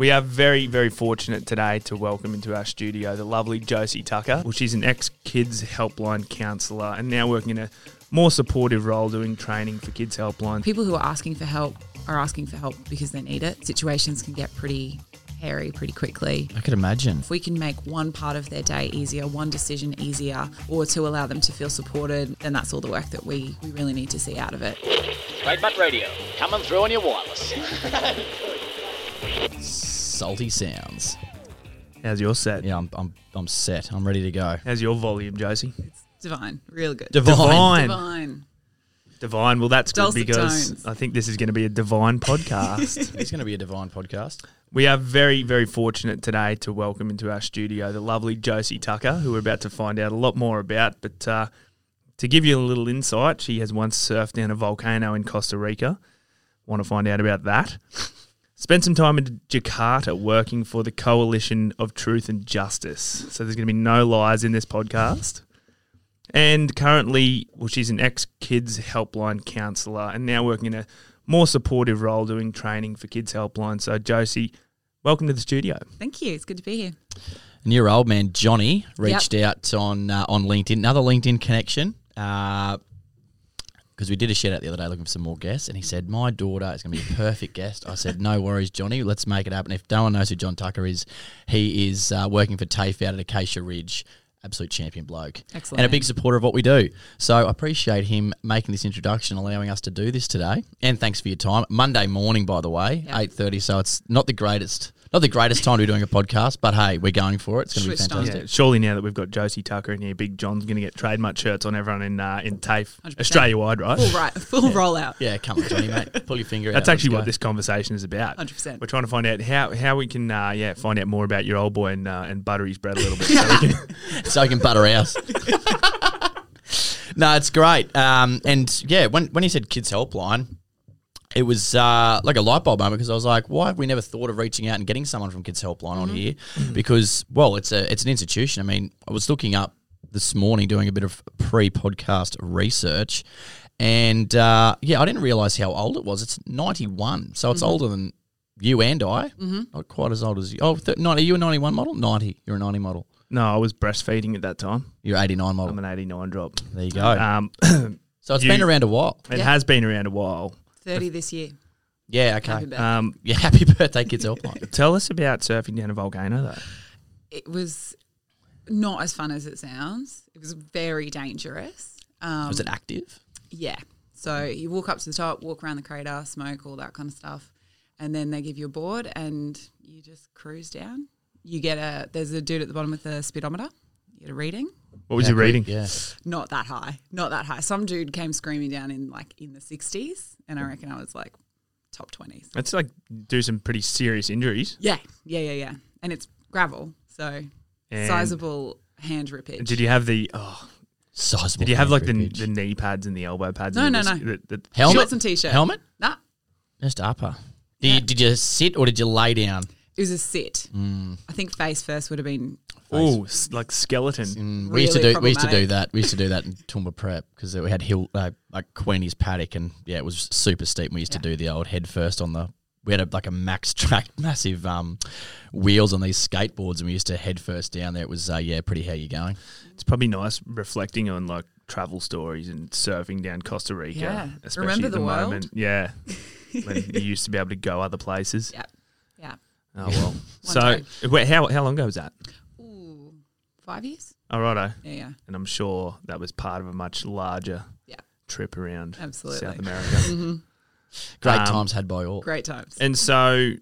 We are very, very fortunate today to welcome into our studio the lovely Josie Tucker. Well, she's an ex kids helpline counsellor and now working in a more supportive role doing training for kids helpline. People who are asking for help are asking for help because they need it. Situations can get pretty hairy pretty quickly. I could imagine. If we can make one part of their day easier, one decision easier, or to allow them to feel supported, then that's all the work that we, we really need to see out of it. Great Butt Radio, coming through on your wireless. Salty sounds. How's your set? Yeah, I'm, I'm, I'm set. I'm ready to go. How's your volume, Josie? It's divine, real good. Divine. Divine. Divine. Well, that's good because tones. I think this is going to be a divine podcast. It's going to be a divine podcast. we are very, very fortunate today to welcome into our studio the lovely Josie Tucker, who we're about to find out a lot more about. But uh, to give you a little insight, she has once surfed down a volcano in Costa Rica. Want to find out about that? Spent some time in Jakarta working for the Coalition of Truth and Justice. So there's going to be no lies in this podcast. And currently, well, she's an ex kids helpline counsellor and now working in a more supportive role doing training for kids helpline. So, Josie, welcome to the studio. Thank you. It's good to be here. And your old man Johnny reached out on uh, on LinkedIn, another LinkedIn connection, because we did a shout out the other day looking for some more guests, and he said my daughter is going to be a perfect guest. I said no worries, Johnny, let's make it happen. If no one knows who John Tucker is, he is uh, working for TAFE out at Acacia Ridge. Absolute champion bloke, Excellent. and a big supporter of what we do. So I appreciate him making this introduction, allowing us to do this today. And thanks for your time. Monday morning, by the way, Yep. eight thirty. So it's not the greatest, not the greatest time to be doing a podcast, but hey, we're going for it. It's going to be Switched fantastic. Yeah, surely now that we've got Josie Tucker in here, Big John's going to get trademark shirts on everyone in uh, in TAFE, 100%. Australia wide, right? Full right, full rollout. Yeah, come on, Johnny, mate. Pull your finger out. That's actually what go. this conversation is about. 100%. We're trying to find out how, how we can uh, yeah find out more about your old boy and uh, and butter his bread a little bit. So we can, so I can butter ours. no, it's great. Um, and yeah, when when he said kids helpline, it was uh, like a light bulb moment because I was like, why have we never thought of reaching out and getting someone from Kids Helpline on here? Because well, it's a it's an institution. I mean, I was looking up this morning doing a bit of pre-podcast research, and uh, yeah, I didn't realize how old it was. It's ninety one, so it's older than you and I. Not quite as old as you. Oh, th- 90, are you a ninety one model? Ninety. You're a ninety model. no, I was breastfeeding at that time. You're eighty nine model. I'm an 89 drop. There you go. Um, so it's you- been around a while. it Yeah. has been around a while. 30 this year. Yeah, okay. birthday. Um, Yeah, happy birthday, Kids Helpline. tell us about surfing down a volcano, though. it was not as fun as it sounds. It was very dangerous. Um, Was it active? Yeah. So you walk up to the top, walk around the crater, smoke, all that kind of stuff, and then they give you a board and you just cruise down. You get a there's a dude at the bottom with a speedometer. You get a reading. What was Yeah, your reading? Yeah. Not that high. Not that high. Some dude came screaming down in like in the sixties, and I reckon I was like top twenties. That's like do some pretty serious injuries. Yeah, yeah, yeah, yeah. And it's gravel, so And sizable hand rippage. Did you have the oh, Sizable. Did you have like the, hand the knee pads and the elbow pads? No, and no, the, no. The, the, helmet? Shorts and t-shirt. Helmet? Nah, Just upper. Did, you, did you sit or did you lay down? It was a sit. Mm. I think face first would have been oh, s- like skeleton. Mm, we used to do we used to do that. We used to do that in Toowoomba Prep because we had hill uh, like Queenie's paddock and yeah, it was super steep. We used to do the old head first on the. We had a, like a max track, massive um, wheels on these skateboards, and we used to head first down there. It was uh, yeah, pretty how you going. It's probably nice reflecting on like travel stories and surfing down Costa Rica. Yeah. especially Remember at the world? moment. Yeah, when you used to be able to go other places. yeah, yeah. Oh well. so wait, how how long ago was that? Ooh, five years. All righto. Yeah, yeah, And I'm sure that was part of a much larger yeah. trip around Absolutely. South America. Great Um, times had by all. Great times. and so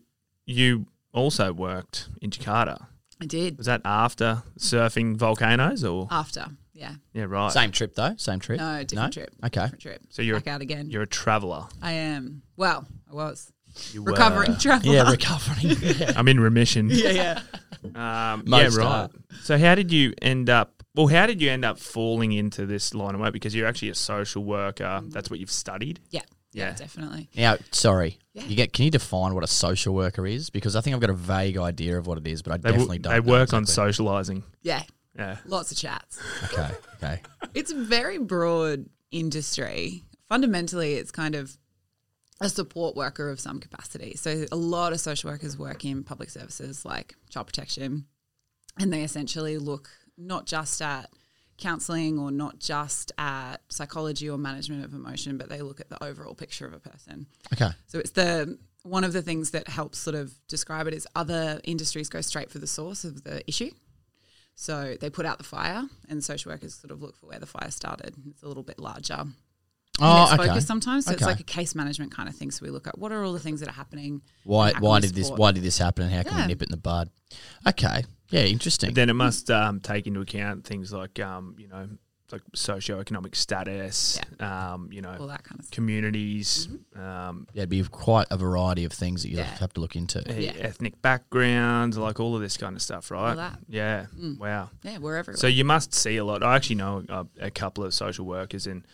you also worked in Jakarta. I did Was that after surfing volcanoes or? after. Yeah. yeah, right. Same trip though. Same trip. No, different trip. Okay. Different trip. So you're- back out again. You're a traveller. I am. Well, I was You were- recovering traveler. Yeah, recovering. yeah. I'm in remission. yeah, yeah. Um, yeah, Most right. are. So how did you end up? Well, how did you end up falling into this line of work? Because you're actually a social worker. That's what you've studied. Yeah. Yeah, Yeah. definitely. Now, sorry, Yeah. you get. Can you define what a social worker is? Because I think I've got a vague idea of what it is, but I They, w- definitely don't. they know work on exactly. socializing. Yeah. Yeah. Lots of chats. Okay, okay. It's a very broad industry. Fundamentally, it's kind of a support worker of some capacity. So a lot of social workers work in public services like child protection, and they essentially look not just at counseling or not just at psychology or management of emotion, but they look at the overall picture of a person. Okay. So it's the one of the things that helps sort of describe it is other industries go straight for the source of the issue. So they put out the fire, and social workers sort of look for where the fire started. It's a little bit larger Oh, less okay. focus sometimes. So it's like a case management kind of thing. So we look at what are all the things that are happening. Why? and how can Why we did this? Why did this happen? And how can Yeah. we nip it in the bud? Okay. Yeah. Interesting. But then it must um, take into account things like um, you know like socioeconomic status, um, you know, all that kind of stuff. communities, um, yeah, it'd be quite a variety of things that you Yeah. have to look into. Yeah. ethnic backgrounds, like all of this kind of stuff, right? that. Yeah. Mm. Wow. Yeah, we're. So you must see a lot. I actually know a, a couple of social workers in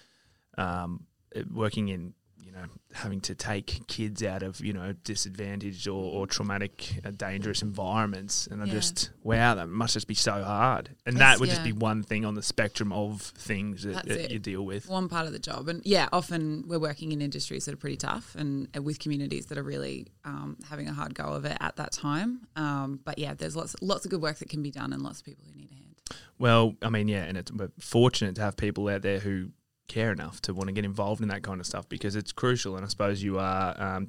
um, uh, working in you know having to take kids out of you know disadvantaged or, or traumatic, uh, dangerous environments, and I Yeah. just wow, that must just be so hard. And That's- that would just be one thing on the spectrum of things that, that you deal with. one part of the job. And yeah, often we're working in industries that are pretty tough and, and with communities that are really um, having a hard go of it at that time. Um, but yeah, there's lots lots of good work that can be done and lots of people who need a hand. Well, I mean, yeah, and it's we're fortunate to have people out there who care enough to want to get involved in that kind of stuff because it's crucial. And I suppose you are um,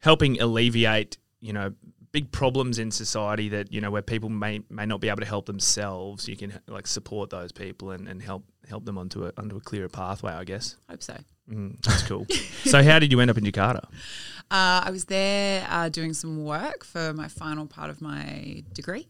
helping alleviate, you know, big problems in society that you know where people may may not be able to help themselves. You can like support those people and, and help help them onto a onto a clearer pathway. I guess Hope so. mm, that's cool. so, how did you end up in Jakarta? Uh, I was there uh, doing some work for my final part of my degree.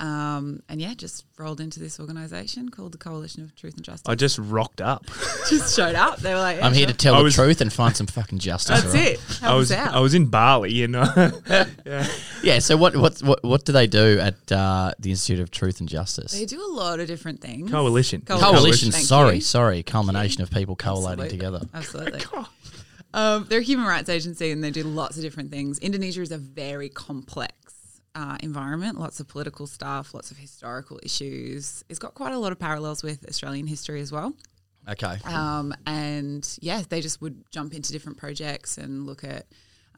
Um, and yeah, just rolled into this organisation called the Coalition of Truth and Justice. I just rocked up. just showed up. They were like, yeah, I'm here sure. to tell I the was- truth and find some fucking justice. That's all right? it. Help I was us out. I was in Bali you know. Yeah. yeah. So what what what what do they do at uh, the Institute of Truth and Justice? they do a lot of different things. coalition. Coalition. Thank sorry, you. sorry. Culmination of people collating Absolutely. together. Absolutely. Um, they're a human rights agency and they do lots of different things. Indonesia is a very complex uh, environment, lots of political stuff, lots of historical issues. It's got quite a lot of parallels with Australian history as well. Okay. Um, and yeah, they just would jump into different projects and look at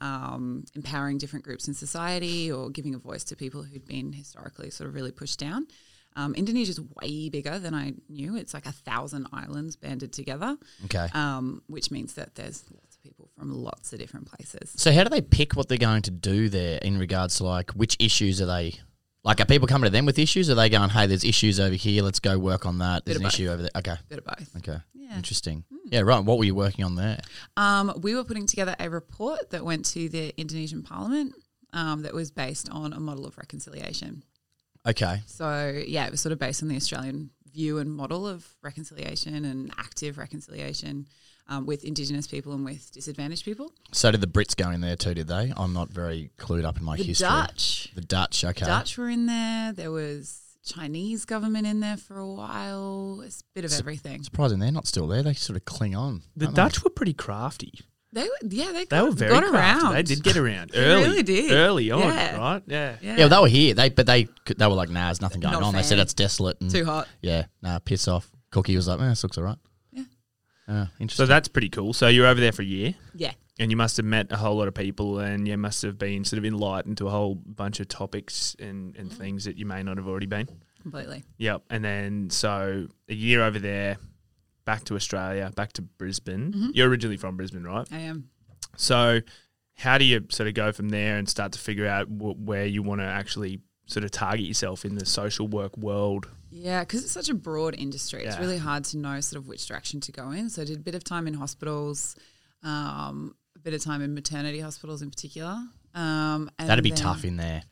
um, empowering different groups in society or giving a voice to people who'd been historically sort of really pushed down. Um, Indonesia's way bigger than I knew. It's like a thousand islands banded together, Okay. um, which means that there's people from lots of different places. So how do they pick what they're going to do there in regards to like which issues are they like are people coming to them with issues? Are they going, Hey, there's issues over here, let's go work on that. There's an of issue over there. Okay. Bit of both. Okay. Yeah. Interesting. Yeah, right. What were you working on there? Um, we were putting together a report that went to the Indonesian Parliament um, that was based on a model of reconciliation. Okay. So yeah, it was sort of based on the Australian view and model of reconciliation and active reconciliation um, with Indigenous people and with disadvantaged people. So did the Brits go in there too, did they? I'm not very clued up in my The history. Dutch, The Dutch, okay. Dutch were in there. There was Chinese government in there for a while. It's a bit of everything. Surprising they're not still there. They sort of cling on. The don't they? Dutch were pretty crafty. They were, yeah, they, They got, were very got crafty. around. They did get around They early. really did. Early on, Yeah. right? Yeah. Yeah, Yeah, well, they were here. They but they they were like, nah, there's nothing going Not a on. They said it's desolate and too hot. yeah, nah, piss off. Cookie was like, eh, this looks all right. Yeah. Uh, So that's pretty cool. So you're over there for a year, Yeah, and you must have met a whole lot of people, and you must have been sort of enlightened to a whole bunch of topics and, and things that you may not have already been. completely. Yep. And then so a year over there, back to Australia, back to Brisbane. Mm-hmm. You're originally from Brisbane, right? I am. So how do you sort of go from there and start to figure out wh- where you want to actually sort of target yourself in the social work world? Yeah, because it's such a broad industry. It's Yeah. really hard to know sort of which direction to go in. So I did a bit of time in hospitals, um, a bit of time in maternity hospitals in particular. Um, and That'd be tough in there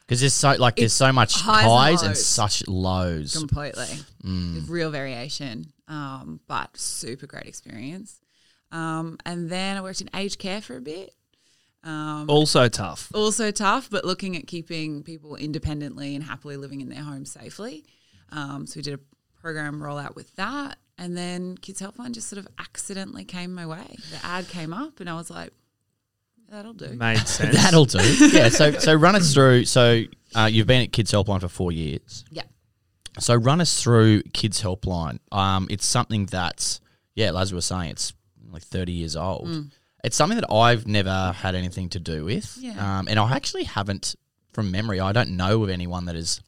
because there's so like there's so much highs and highs and lows. such lows. completely. Mm. Real variation, um, but super great experience. Um, and then I worked in aged care for a bit. Um, Also tough. also tough, but looking at keeping people independently and happily living in their homes safely. Um, so we did a program rollout with that. And then Kids Helpline just sort of accidentally came my way. The ad came up and I was like, that'll do. Made sense. That'll do. yeah. So so run us through. So uh, you've been at Kids Helpline for four years. Yeah. So run us through Kids Helpline. Um, it's something that's yeah, as we were saying, it's like thirty years old. Mm. It's something that I've never had anything to do with. Yeah. Um, and I actually haven't, from memory, I don't know of anyone that has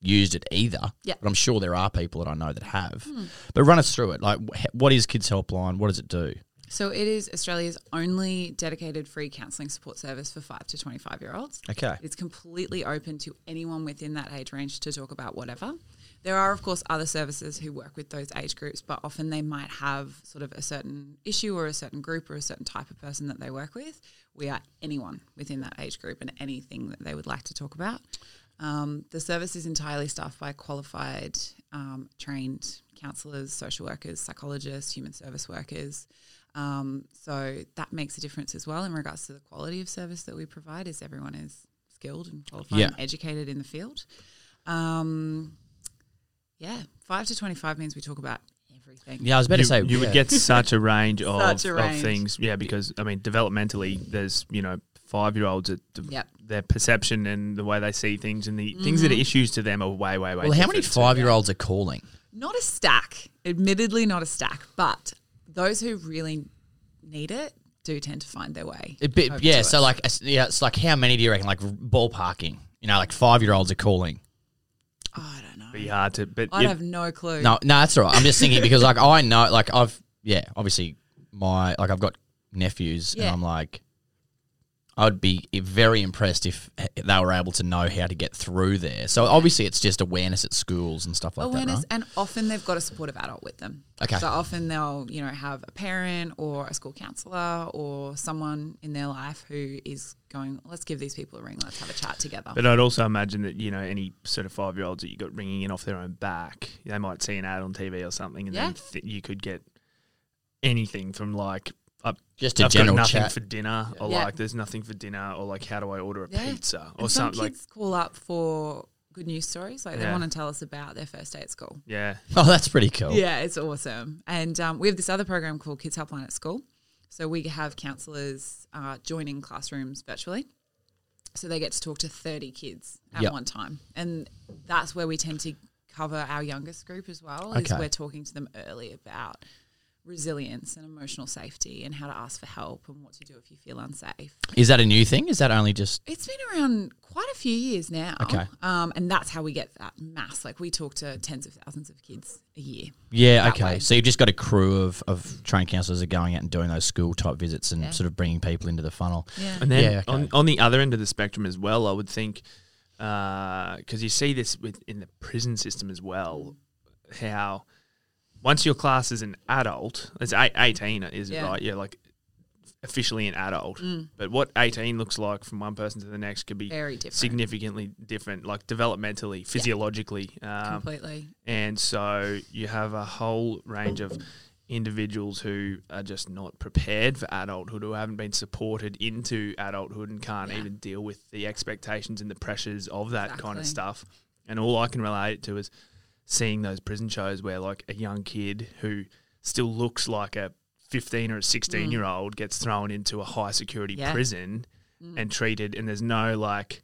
used it either. Yeah. But I'm sure there are people that I know that have. But run us through it. Like, what is Kids Helpline? What does it do? So it is Australia's only dedicated free counselling support service for five to 25 year olds. Okay. It's completely open to anyone within that age range to talk about whatever. There are, of course, other services who work with those age groups, but often they might have sort of a certain issue or a certain group or a certain type of person that they work with. We are anyone within that age group and anything that they would like to talk about. Um, the service is entirely staffed by qualified, um, trained counsellors, social workers, psychologists, human service workers. Um, so that makes a difference as well in regards to the quality of service that we provide. as everyone is skilled and qualified Yeah. and educated in the field? Um, yeah, five to twenty-five means we talk about everything. Yeah, I was about you, to say you yeah. would get such a range of, Such a of things. Yeah, because I mean, developmentally, there's you know five year olds that d- Yep. their perception and the way they see things and the mm-hmm. things that are issues to them are way, way, way. Well, how many five year olds are calling? Not a stack, admittedly, not a stack, but those who really need it do tend to find their way. A bit, yeah. So us. like, yeah, it's like how many do you reckon? Like ballparking. You know, like five year olds are calling. Oh, I don't know. Be hard to, but I you- have no clue. No, no, that's all right. I'm just thinking because like I know, like I've yeah, obviously my like I've got nephews, and I'm like, I'd be very impressed if they were able to know how to get through there. So obviously, it's just awareness at schools and stuff like awareness that, and often they've got a supportive adult with them Okay. so often they'll you know have a parent or a school counselor or someone in their life who is going let's give these people a ring let's have a chat together But I'd also imagine that you know any sort of five year olds that you got ringing in off their own back, they might see an ad on TV or something, and Yeah. then th- you could get anything from like. Up, Just a I've general got nothing chat. for dinner, or Yeah. like there's nothing for dinner, or like how do I order a Yeah. pizza, or and some something like kids call up for good news stories like they want to tell us about their first day at school yeah, Oh, that's pretty cool. Yeah, it's awesome. And um, we have this other program called Kids Helpline at School. So we have counsellors uh, joining classrooms virtually. So they get to talk to 30 kids at Yep. one time. And that's where we tend to cover our youngest group as well, Okay. is we're talking to them early about resilience and emotional safety and how to ask for help and what to do if you feel unsafe. Is that a new thing? Is that only just It's been around quite a few years now. Okay. Um, and that's how we get that mass. Like we talk to tens of thousands of kids a year. yeah? Okay, way. so you've just got a crew of of trained counsellors that are going out and doing those school type visits and Yeah. sort of bringing people into the funnel. Yeah. And then Yeah, okay. on, on the other end of the spectrum as well, I would think, because you see this with in the prison system as well, how once your class is an adult, it's eight, 18, is it Yeah. right? Yeah, like officially an adult. But what 18 looks like from one person to the next could be Very different. significantly different, like developmentally, physiologically. Um, completely. and so you have a whole range of individuals who are just not prepared for adulthood, who haven't been supported into adulthood and can't Yeah. even deal with the expectations and the pressures of that kind of stuff. And all I can relate it to is seeing those prison shows where like a young kid who still looks like a 15 or a 16 year old gets thrown into a high security Mm. Yeah. Mm. prison and treated and there's no like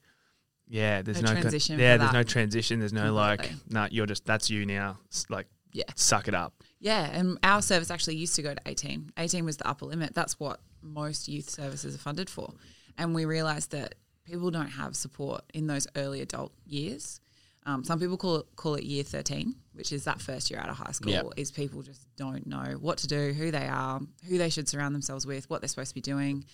yeah there's No no, con- transition yeah there's no transition there's no like no nah you're just that's you now S- like Yeah. suck it up Yeah, and our service actually used to go to 18. 18 was the upper limit. That's what most youth services are funded for. And we realised that people don't have support in those early adult years. Um, some people call it, call it year 13, which is that first year out of high school, Yep. is people just don't know what to do, who they are, who they should surround themselves with, what they're supposed to be doing.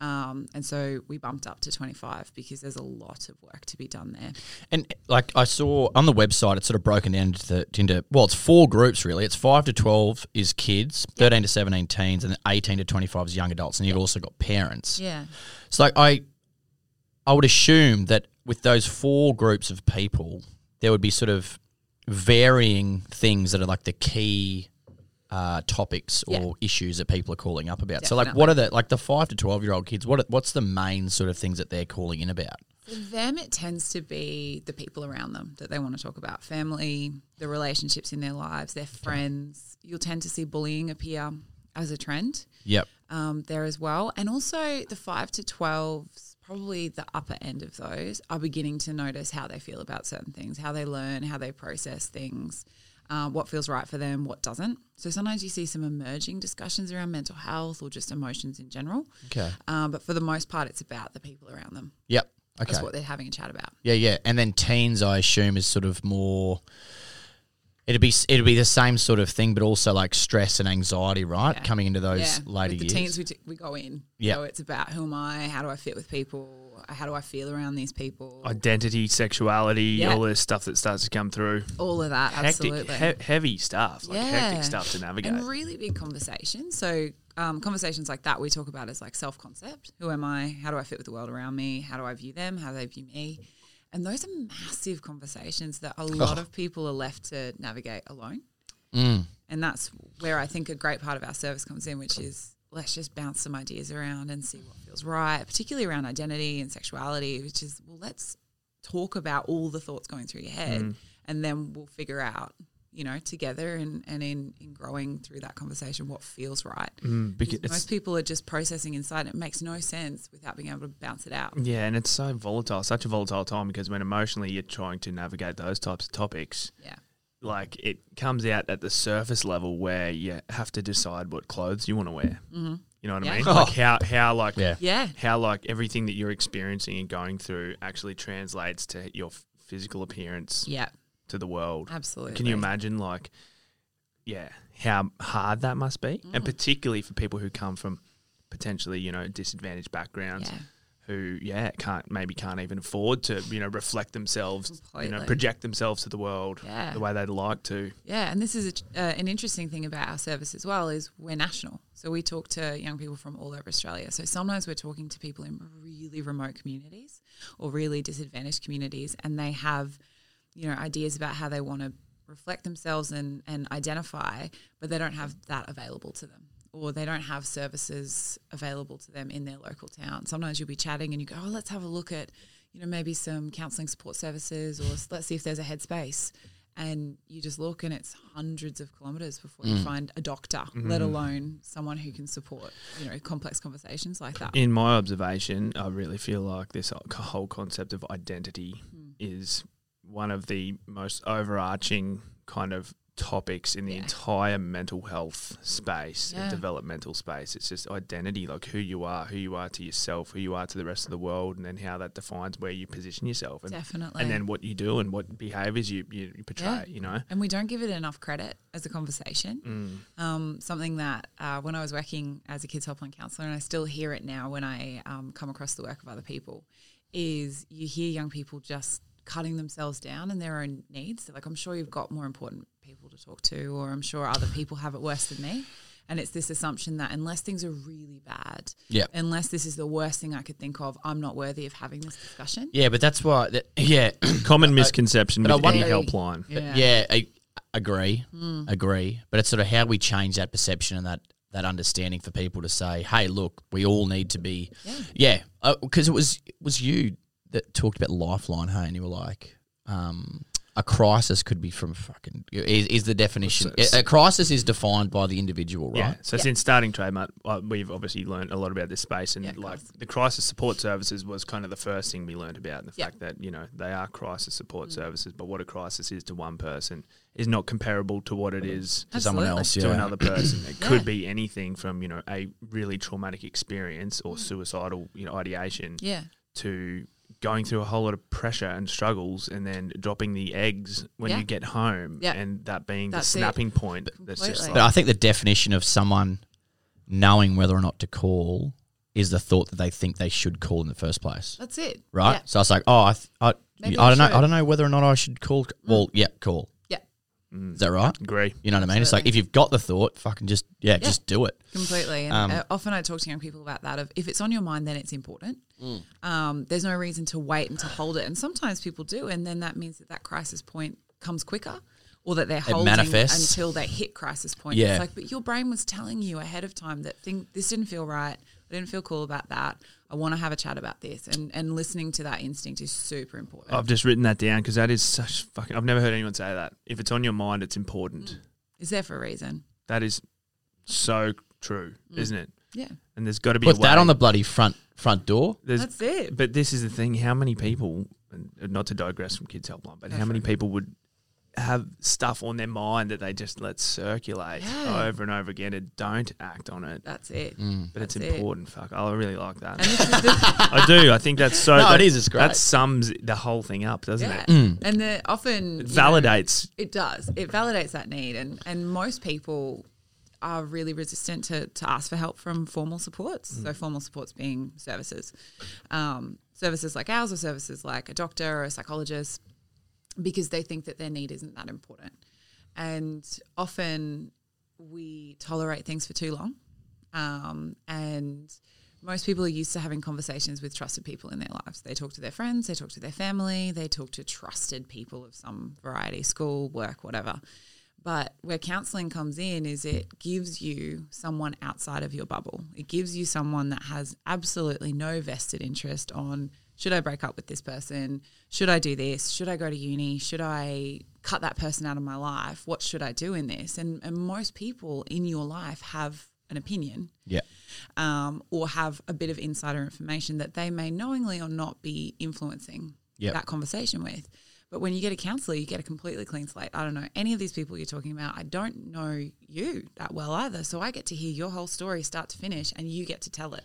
Um, and so we bumped up to 25 because there's a lot of work to be done there. And like I saw on the website, it's sort of broken down into, the, into well, it's four groups really. It's five to twelve is kids, thirteen to seventeen teens, and then eighteen to twenty five is young adults. And you've also got parents. Yeah. So like I, I would assume that with those four groups of people, there would be sort of varying things that are like the key uh, topics or Yeah. issues that people are calling up about. So like, what are the like the five to twelve year old kids? What are, what's the main sort of things that they're calling in about? For them, it tends to be the people around them that they want to talk about family, the relationships in their lives, their friends. You'll tend to see bullying appear as a trend Yep. um, there as well. And also, the 5 to 12s, probably the upper end of those, are beginning to notice how they feel about certain things, how they learn, how they process things. uh, what feels right for them, what doesn't. So sometimes you see some emerging discussions around mental health or just emotions in general. Okay. Um, but for the most part, it's about the people around them. Yep. Okay. That's what they're having a chat about. Yeah, yeah. And then teens, I assume, is sort of more. It'd be it'd be the same sort of thing, but also like stress and anxiety, right? Yeah. Coming into those yeah. later With the years. teens, we, t- we go in. Yeah. So it's about who am I? How do I fit with people? How do I feel around these people? Identity, sexuality, Yeah. all this stuff that starts to come through. All of that, Hectic, absolutely. he- heavy stuff, like Yeah. hectic stuff to navigate. And really big conversations. So um, conversations like that we talk about as like self concept. Who am I? How do I fit with the world around me? How do I view them? How do they view me? And those are massive conversations that a lot Oh. of people are left to navigate alone. Mm. And that's where I think a great part of our service comes in, which is let's just bounce some ideas around and see what feels right, particularly around identity and sexuality, which is, well, let's talk about all the thoughts going through your head and then we'll figure out, you know, together and, and in, in growing through that conversation what feels right. Mm, because Because most people are just processing inside and it makes no sense without being able to bounce it out. Yeah, and it's so volatile, such a volatile time because when emotionally you're trying to navigate those types of topics, Yeah. like it comes out at the surface level where you have to decide what clothes you want to wear. Mm-hmm. You know what Yeah. I mean? Oh. Like how how like Yeah. Yeah. how like everything that you're experiencing and going through actually translates to your physical appearance Yeah. To the world. Absolutely. Can you imagine like yeah, how hard that must be? Mm. And particularly for people who come from potentially, you know, disadvantaged backgrounds Yeah. who yeah, can't maybe can't even afford to, you know, reflect themselves, you know, project themselves to the world Yeah. the way they'd like to. Yeah, and this is a, uh, an interesting thing about our service as well is we're national. So we talk to young people from all over Australia. So sometimes we're talking to people in really remote communities or really disadvantaged communities, and they have, you know, ideas about how they want to reflect themselves and and identify, but they don't have that available to them. Or they don't have services available to them in their local town. Sometimes you'll be chatting and you go, "Oh, let's have a look at, you know, maybe some counselling support services, or let's see if there's a headspace." and you just look and it's hundreds of kilometers before you find a doctor let alone someone who can support you know complex conversations like that In my observation, I really feel like this whole concept of identity Hmm. is one of the most overarching kind of topics in the Yeah. entire mental health space Yeah. and developmental space. It's just identity, like who you are, who you are to yourself, who you are to the rest of the world, and then how that defines where you position yourself, and, definitely and then what you do and what behaviors you, you, you portray. Yeah. You know, and we don't give it enough credit as a conversation. Mm. Um, something that uh, when I was working as a kids helpline counsellor, and I still hear it now when I um, come across the work of other people, is you hear young people just cutting themselves down and their own needs. They're like, I'm sure you've got more important people to talk to, or I'm sure other people have it worse than me. And it's this assumption that unless things are really bad, Yeah. unless this is the worst thing I could think of, I'm not worthy of having this discussion. Yeah, but that's why. That, yeah, common misconception but I with any wonder- helpline. Yeah. yeah, I agree, Hmm. agree. But it's sort of how we change that perception and that that understanding for people to say, "Hey, look, we all need to be." Yeah. Yeah, because it was it was you that talked about Lifeline, hey, and you were like, um, "A crisis could be from fucking." Is, is the definition? A crisis is defined by the individual, right? Yeah. So Yeah. since starting trademark, uh, we've obviously learned a lot about this space, and Yeah, like the crisis support services was kind of the first thing we learned about, and the Yeah. fact that you know they are crisis Mm. support services, but what a crisis is to one person is not comparable to what it is To someone Absolutely. else, to another person. It Yeah. could be anything from you know a really traumatic experience or suicidal you know ideation Yeah. to going through a whole lot of pressure and struggles and then dropping the eggs when Yeah. you get home Yeah. and that being That's the snapping point that's just Completely. But like I think the definition of someone knowing whether or not to call is the thought that they think they should call in the first place, That's it. right? Yeah. So I was like, oh, I, th- I, I I don't know. I don't know whether or not I should call. Mm. Well, yeah, call. Yeah. Is that right? agree You know what I mean? It's like Absolutely. if you've got the thought, fucking just yeah, just do it. Completely. And Um, uh, often I talk to young people about that of if it's on your mind, then it's important. Um, there's no reason to wait and to hold it. And sometimes people do. And then that means that that crisis point comes quicker or that they're holding manifests. until they hit crisis point. Yeah. It's like, but your brain was telling you ahead of time that thing, this didn't feel right. I didn't feel cool about that. I want to have a chat about this. And, and listening to that instinct is super important. I've just written that down because that is such fucking. I've never heard anyone say that. If it's on your mind, it's important. It's there for a reason. That is so true, Mm. isn't it? Yeah. And there's got to be Put a that on the bloody front front door. There's, That's it. but this is the thing: how many people, and not to digress from Kids Helpline, but Go how many it. people would have stuff on their mind that they just let circulate Yeah. over and over again and don't act on it. That's it. Mm. But it's That's it. important. Fuck, I really like that. And this is the, I do. I think that's so. No, that, it is, it's great. That sums the whole thing up, doesn't yeah. it? And the often It you know, validates. It does. It validates that need, and and most people are really resistant to to ask for help from formal supports. Mm. So formal supports being services, um, services like ours, or services like a doctor or a psychologist, because they think that their need isn't that important, and often we tolerate things for too long, um, and most people are used to having conversations with trusted people in their lives. They talk to their friends, they talk to their family, they talk to trusted people of some variety, school, work, whatever. But where counseling comes in is it gives you someone outside of your bubble. It gives you someone that has absolutely no vested interest on should I break up with this person? Should I do this? Should I go to uni? Should I cut that person out of my life? What should I do in this? And, and most people in your life have an opinion Yeah. um, or have a bit of insider information that they may knowingly or not be influencing Yep. that conversation with. But when you get a counselor, you get a completely clean slate. I don't know any of these people you're talking about. I don't know you that well either. So I get to hear your whole story start to finish and you get to tell it.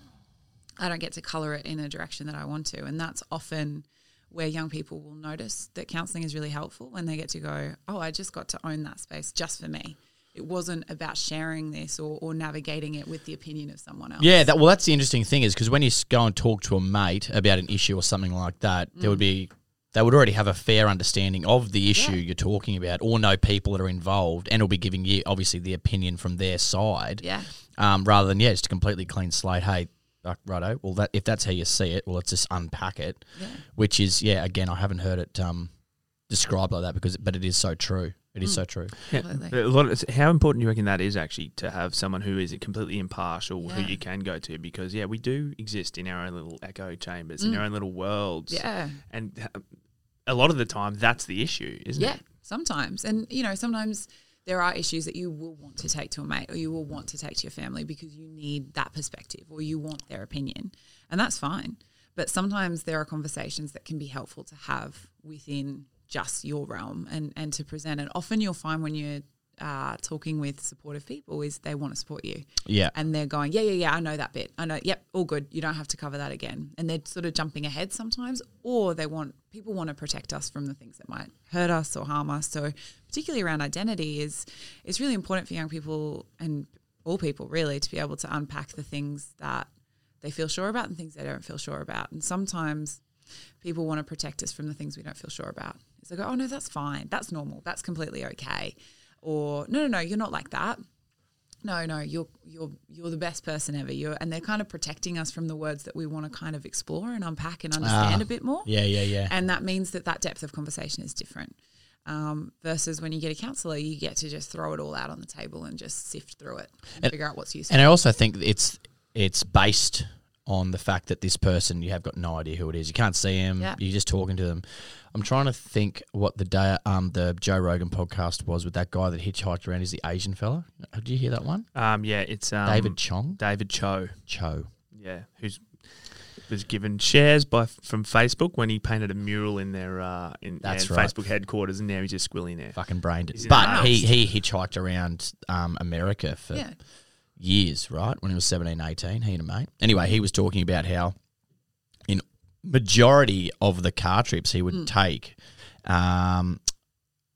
I don't get to colour it in a direction that I want to. And that's often where young people will notice that counselling is really helpful when they get to go, oh, I just got to own that space just for me. It wasn't about sharing this or, or navigating it with the opinion of someone else. Yeah, that, well, that's the interesting thing is because when you go and talk to a mate about an issue or something like that, there would be they would already have a fair understanding of the issue Yeah. you're talking about, or know people that are involved, and will be giving you obviously the opinion from their side, Yeah. um, rather than yeah, just a completely clean slate. Hey, uh, righto. Well, that if that's how you see it, well, let's just unpack it. Yeah. Which is yeah, again, I haven't heard it um, described like that because, but it is so true. It is so true. Completely. A lot of, how important do you reckon that is actually to have someone who is completely impartial who you can go to because yeah we do exist in our own little echo chambers in our own little worlds Mm. Yeah. and uh, a lot of the time that's the issue isn't Yeah, it Yeah, sometimes. And, you know, sometimes there are issues that you will want to take to a mate or you will want to take to your family because you need that perspective or you want their opinion. And that's fine. But sometimes there are conversations that can be helpful to have within just your realm and, and to present. And often you'll find when you're uh, talking with supportive people is they want to support you Yeah. and they're going, yeah, yeah, yeah, I know that bit. I know, yep, all good. You don't have to cover that again. And they're sort of jumping ahead sometimes, or they want people want to protect us from the things that might hurt us or harm us. So, particularly around identity, is it's really important for young people and all people really to be able to unpack the things that they feel sure about and things they don't feel sure about. And sometimes people want to protect us from the things we don't feel sure about. It's like, oh no, that's fine, that's normal, that's completely okay. Or no, no, no, you're not like that no, no, you're you're you're the best person ever. You're and they're kind of protecting us from the words that we want to kind of explore and unpack and understand Ah, a bit more. Yeah, yeah, yeah. And that means that that depth of conversation is different. Um, versus when you get a counselor, you get to just throw it all out on the table and just sift through it and, And- figure out what's useful. And I also think it's it's based on the fact that this person you have got no idea who it is. You can't see him. Yeah. You're just talking to them. I'm trying to think what the day um the Joe Rogan podcast was with that guy that hitchhiked around. Is the Asian fella? Did you hear that one? um yeah it's um, David Chong David Choe Choe. yeah who's was given shares by from Facebook when he painted a mural in their uh in That's yeah, right. Facebook headquarters and now he's just squilling there Fucking brained it. But he he hitchhiked around um America for yeah, years, right? When he was 17, 18, he and a mate. Anyway, he was talking about how in majority of the car trips he would take, um,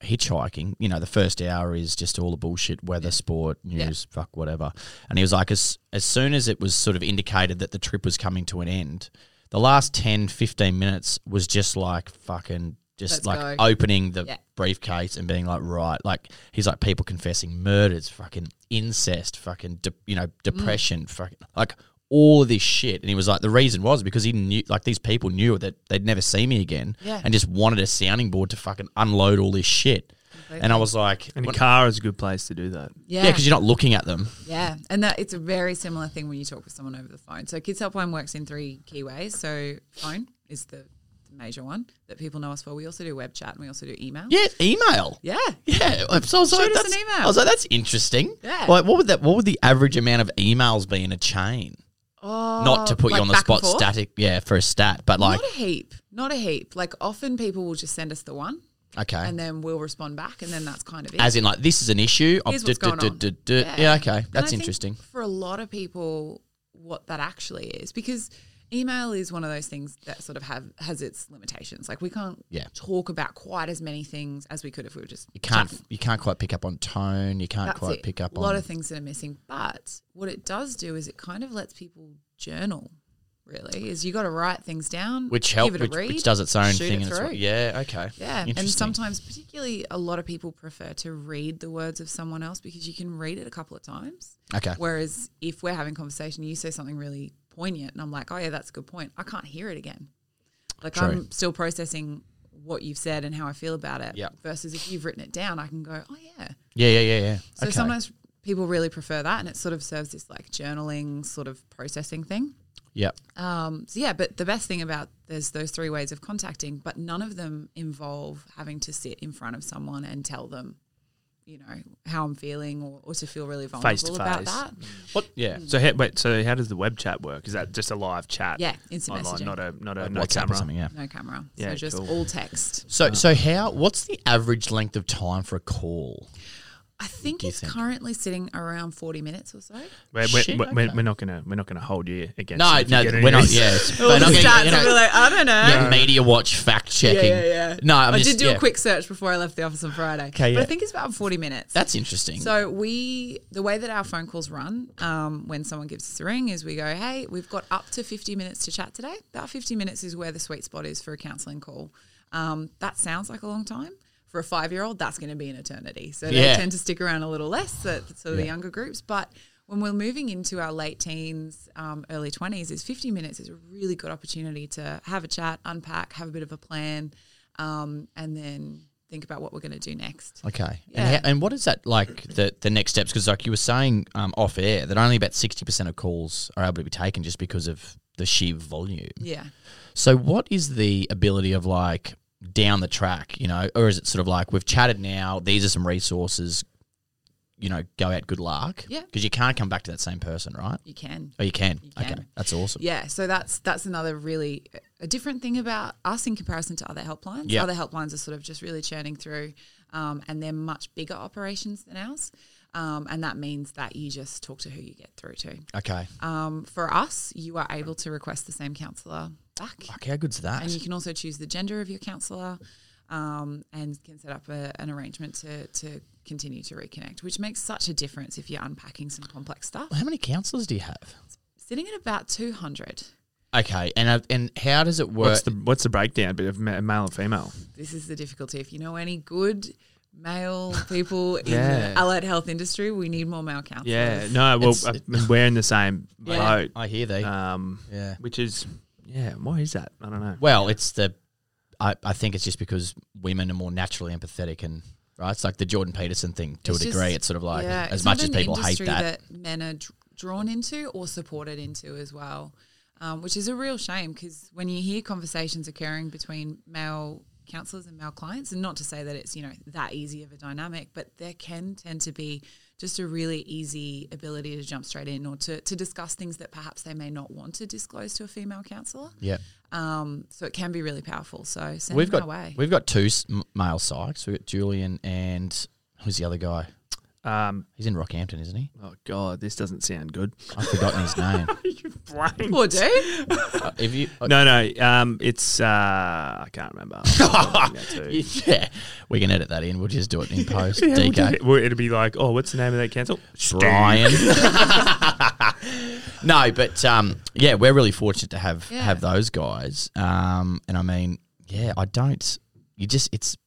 hitchhiking, you know, the first hour is just all the bullshit, weather, sport, news, fuck, whatever. And he was like, as, as soon as it was sort of indicated that the trip was coming to an end, the last 10, 15 minutes was just like fucking just Let's like go. opening the Yeah. briefcase and being like, right, like he's like people confessing murders, fucking incest, fucking de- you know mm. depression, fucking like all of this shit. And he was like, the reason was because he knew, like these people knew that they'd never see me again, Yeah. and just wanted a sounding board to fucking unload all this shit. And I was like, and a car is a good place to do that yeah, yeah, because you're not looking at them. Yeah, and that it's a very similar thing when you talk with someone over the phone. So Kids Helpline works in three key ways. So phone is the, the major one that people know us for. We also do web chat and we also do email. Yeah, email. Yeah. Yeah, so I was like, Shoot us that's, an email. I was like, that's interesting. Yeah. Like, what would that? What would the average amount of emails be in a chain? Oh, Not to oh, put like you on the spot, static. Yeah, for a stat, but like, not a heap, not a heap. Like often people will just send us the one, Okay. and then we'll respond back, and then that's kind of it. As in, like, this is an issue. Here's what's going on. Yeah, okay. That's interesting. For a lot of people, what that actually is, because email is one of those things that sort of have has its limitations. Like we can't Yeah. talk about quite as many things as we could if we were just You can't chatting. you can't quite pick up on tone. You can't That's quite it. pick up on a lot on of things that are missing. But what it does do is it kind of lets people journal. Really, is you got to write things down, which help give it which, which does its own thing it and it's through. right. Yeah, okay. Yeah, and sometimes, particularly, a lot of people prefer to read the words of someone else because you can read it a couple of times. Okay. Whereas if we're having conversation, you say something really poignant, and I'm like, "Oh yeah, that's a good point." I can't hear it again. Like True. I'm still processing what you've said and how I feel about it. Yeah. Versus if you've written it down, I can go, "Oh yeah." Yeah, yeah, yeah, yeah. So okay. sometimes people really prefer that, and it sort of serves this like journaling sort of processing thing. Yep. Um, so yeah, but the best thing about there's those three ways of contacting, but none of them involve having to sit in front of someone and tell them, you know, how I'm feeling or, or to feel really vulnerable Face to about face. that. What? Yeah. So how, wait, so how does the web chat work? Is that just a live chat? Yeah, instant online, messaging. not a not a Like no WhatsApp camera. or something. Yeah. No camera. Yeah, so just cool. all text. So, so how? What's the average length of time for a call? I think it's think? currently sitting around 40 minutes or so. We're, we're, Shit, we're, okay. we're not gonna we're not gonna hold you against. No, it if you no, we're not. these. Yeah, it's- All we're the not gonna, stats you know, be like, I don't know. yeah, media watch fact checking. Yeah, yeah, yeah. No, I'm I just, did do yeah. a quick search before I left the office on Friday. Okay, yeah. But. I think it's about 40 minutes. That's interesting. So we, the way that our phone calls run, um, when someone gives us a ring, is we go, "Hey, we've got up to fifty minutes to chat today. About fifty minutes is where the sweet spot is for a counselling call. Um, that sounds like a long time for a five-year-old. That's going to be an eternity. So Yeah. they tend to stick around a little less, at sort of the younger groups. But when we're moving into our late teens, um, early twenties, is fifty minutes is a really good opportunity to have a chat, unpack, have a bit of a plan, um, and then think about what we're going to do next. Okay. Yeah. And, how, and what is that like the the next steps? Because like you were saying um, off air that only about sixty percent of calls are able to be taken just because of the sheer volume. Yeah. So what is the ability of like down the track, you know, or is it sort of like we've chatted now? These are some resources. You know, go out. Good luck. Yeah. Because you can't come back to that same person, right? You can. Oh, you can. You Okay, can. that's awesome. Yeah, so that's that's another really a different thing about us in comparison to other helplines. Yeah. Other helplines are sort of just really churning through, um, and they're much bigger operations than ours, um, and that means that you just talk to who you get through to. Okay. Um, for us, you are able to request the same counsellor back, Fuck, how good's that? and you can also choose the gender of your counsellor. Um, and can set up a, an arrangement to, to continue to reconnect, which makes such a difference if you're unpacking some complex stuff. how many counsellors do you have? Sitting at about 200. Okay, and uh, and how does it work? What's the what's the breakdown bit of ma- male and female? this is the difficulty. If you know any good male people in the allied health industry, we need more male counselors. Yeah, no, well, It's- I we're in the same Yeah. boat. I hear they. Um, yeah. which is yeah, why is that? I don't know. Well, it's the. I, I think it's just because women are more naturally empathetic and right. It's like the Jordan Peterson thing to It's a just- degree. it's sort of like Yeah, as it's much not as an people hate industry that. men are dr- drawn into or supported into as well, um, which is a real shame because when you hear conversations occurring between male counselors and male clients, and not to say that it's you know that easy of a dynamic, but there can tend to be just a really easy ability to jump straight in or to, to discuss things that perhaps they may not want to disclose to a female counsellor. Yeah, Um, so it can be really powerful. So send we've got we've got two male psychs. We've got Julian and who's the other guy? Um, He's in Rockhampton, isn't he? oh god, this doesn't sound good. I've forgotten his name. Brain. Poor dude. Uh, if you, No, no, um, it's uh, I can't remember. I'll go to- yeah, we can edit that in. We'll just do it in post. Yeah, we'll DK. it. Well, it'll be like, oh, what's the name of that cancel? Brian. no, but um, yeah, we're really fortunate to have Yeah. have those guys. Um, and I mean, yeah, I don't. You just it's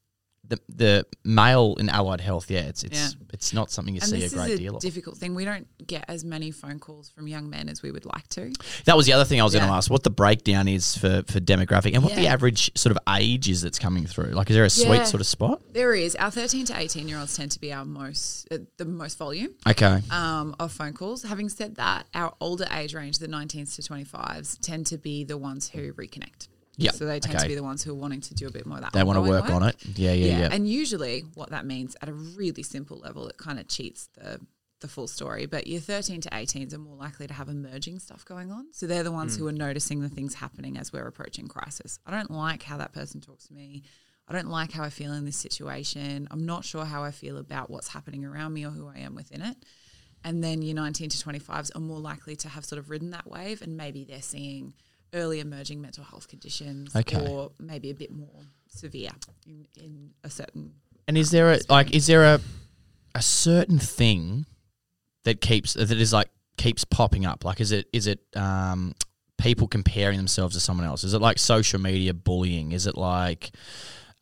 the the male in allied health. Yeah, it's it's Yeah. it's not something you And see a great is a deal of. difficult thing. We don't get as many phone calls from young men as we would like to. That was the other thing I was going to ask. What the breakdown is for for demographic and what the average sort of age is that's coming through. Like, is there a sweet sort of spot? There is our 13 to 18 year olds tend to be our most uh, the most volume Okay. um, of phone calls. Having said that, our older age range, the 19s to 25s, tend to be the ones who reconnect. Yep, So they tend okay. to be the ones who are wanting to do a bit more of that. They want to ongoing work on it. Yeah, yeah, yeah. And usually, what that means at a really simple level, it kind of cheats the the full story. But your 13 to 18s are more likely to have emerging stuff going on. So they're the ones Mm. who are noticing the things happening as we're approaching crisis. I don't like how that person talks to me. I don't like how I feel in this situation. I'm not sure how I feel about what's happening around me or who I am within it. And then your 19 to 25s are more likely to have sort of ridden that wave and maybe they're seeing early emerging mental health conditions Okay. or maybe a bit more severe in, in a certain And is there a like is there a a certain thing that keeps that is like keeps popping up? Like is it is it um people comparing themselves to someone else? Is it like social media bullying? Is it like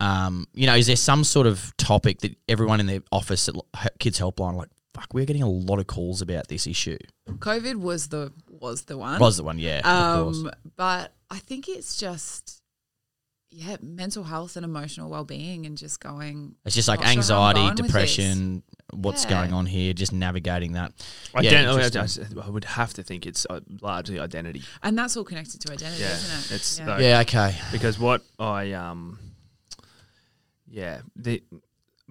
um you know, is there some sort of topic that everyone in the office at Kids Helpline like fuck, we're getting a lot of calls about this issue. COVID was the was the one. Was the one, yeah, of course. Um, but I think it's just, yeah, mental health and emotional well being, and just going. It's just like not sure anxiety, going with this. depression, what's Yeah. going on here, just navigating that. I, Yeah, don't- I interesting. just- I would have to think it's uh, largely identity. and that's all connected to identity, Yeah, isn't it? it's yeah. like- Yeah, okay. because what I um yeah the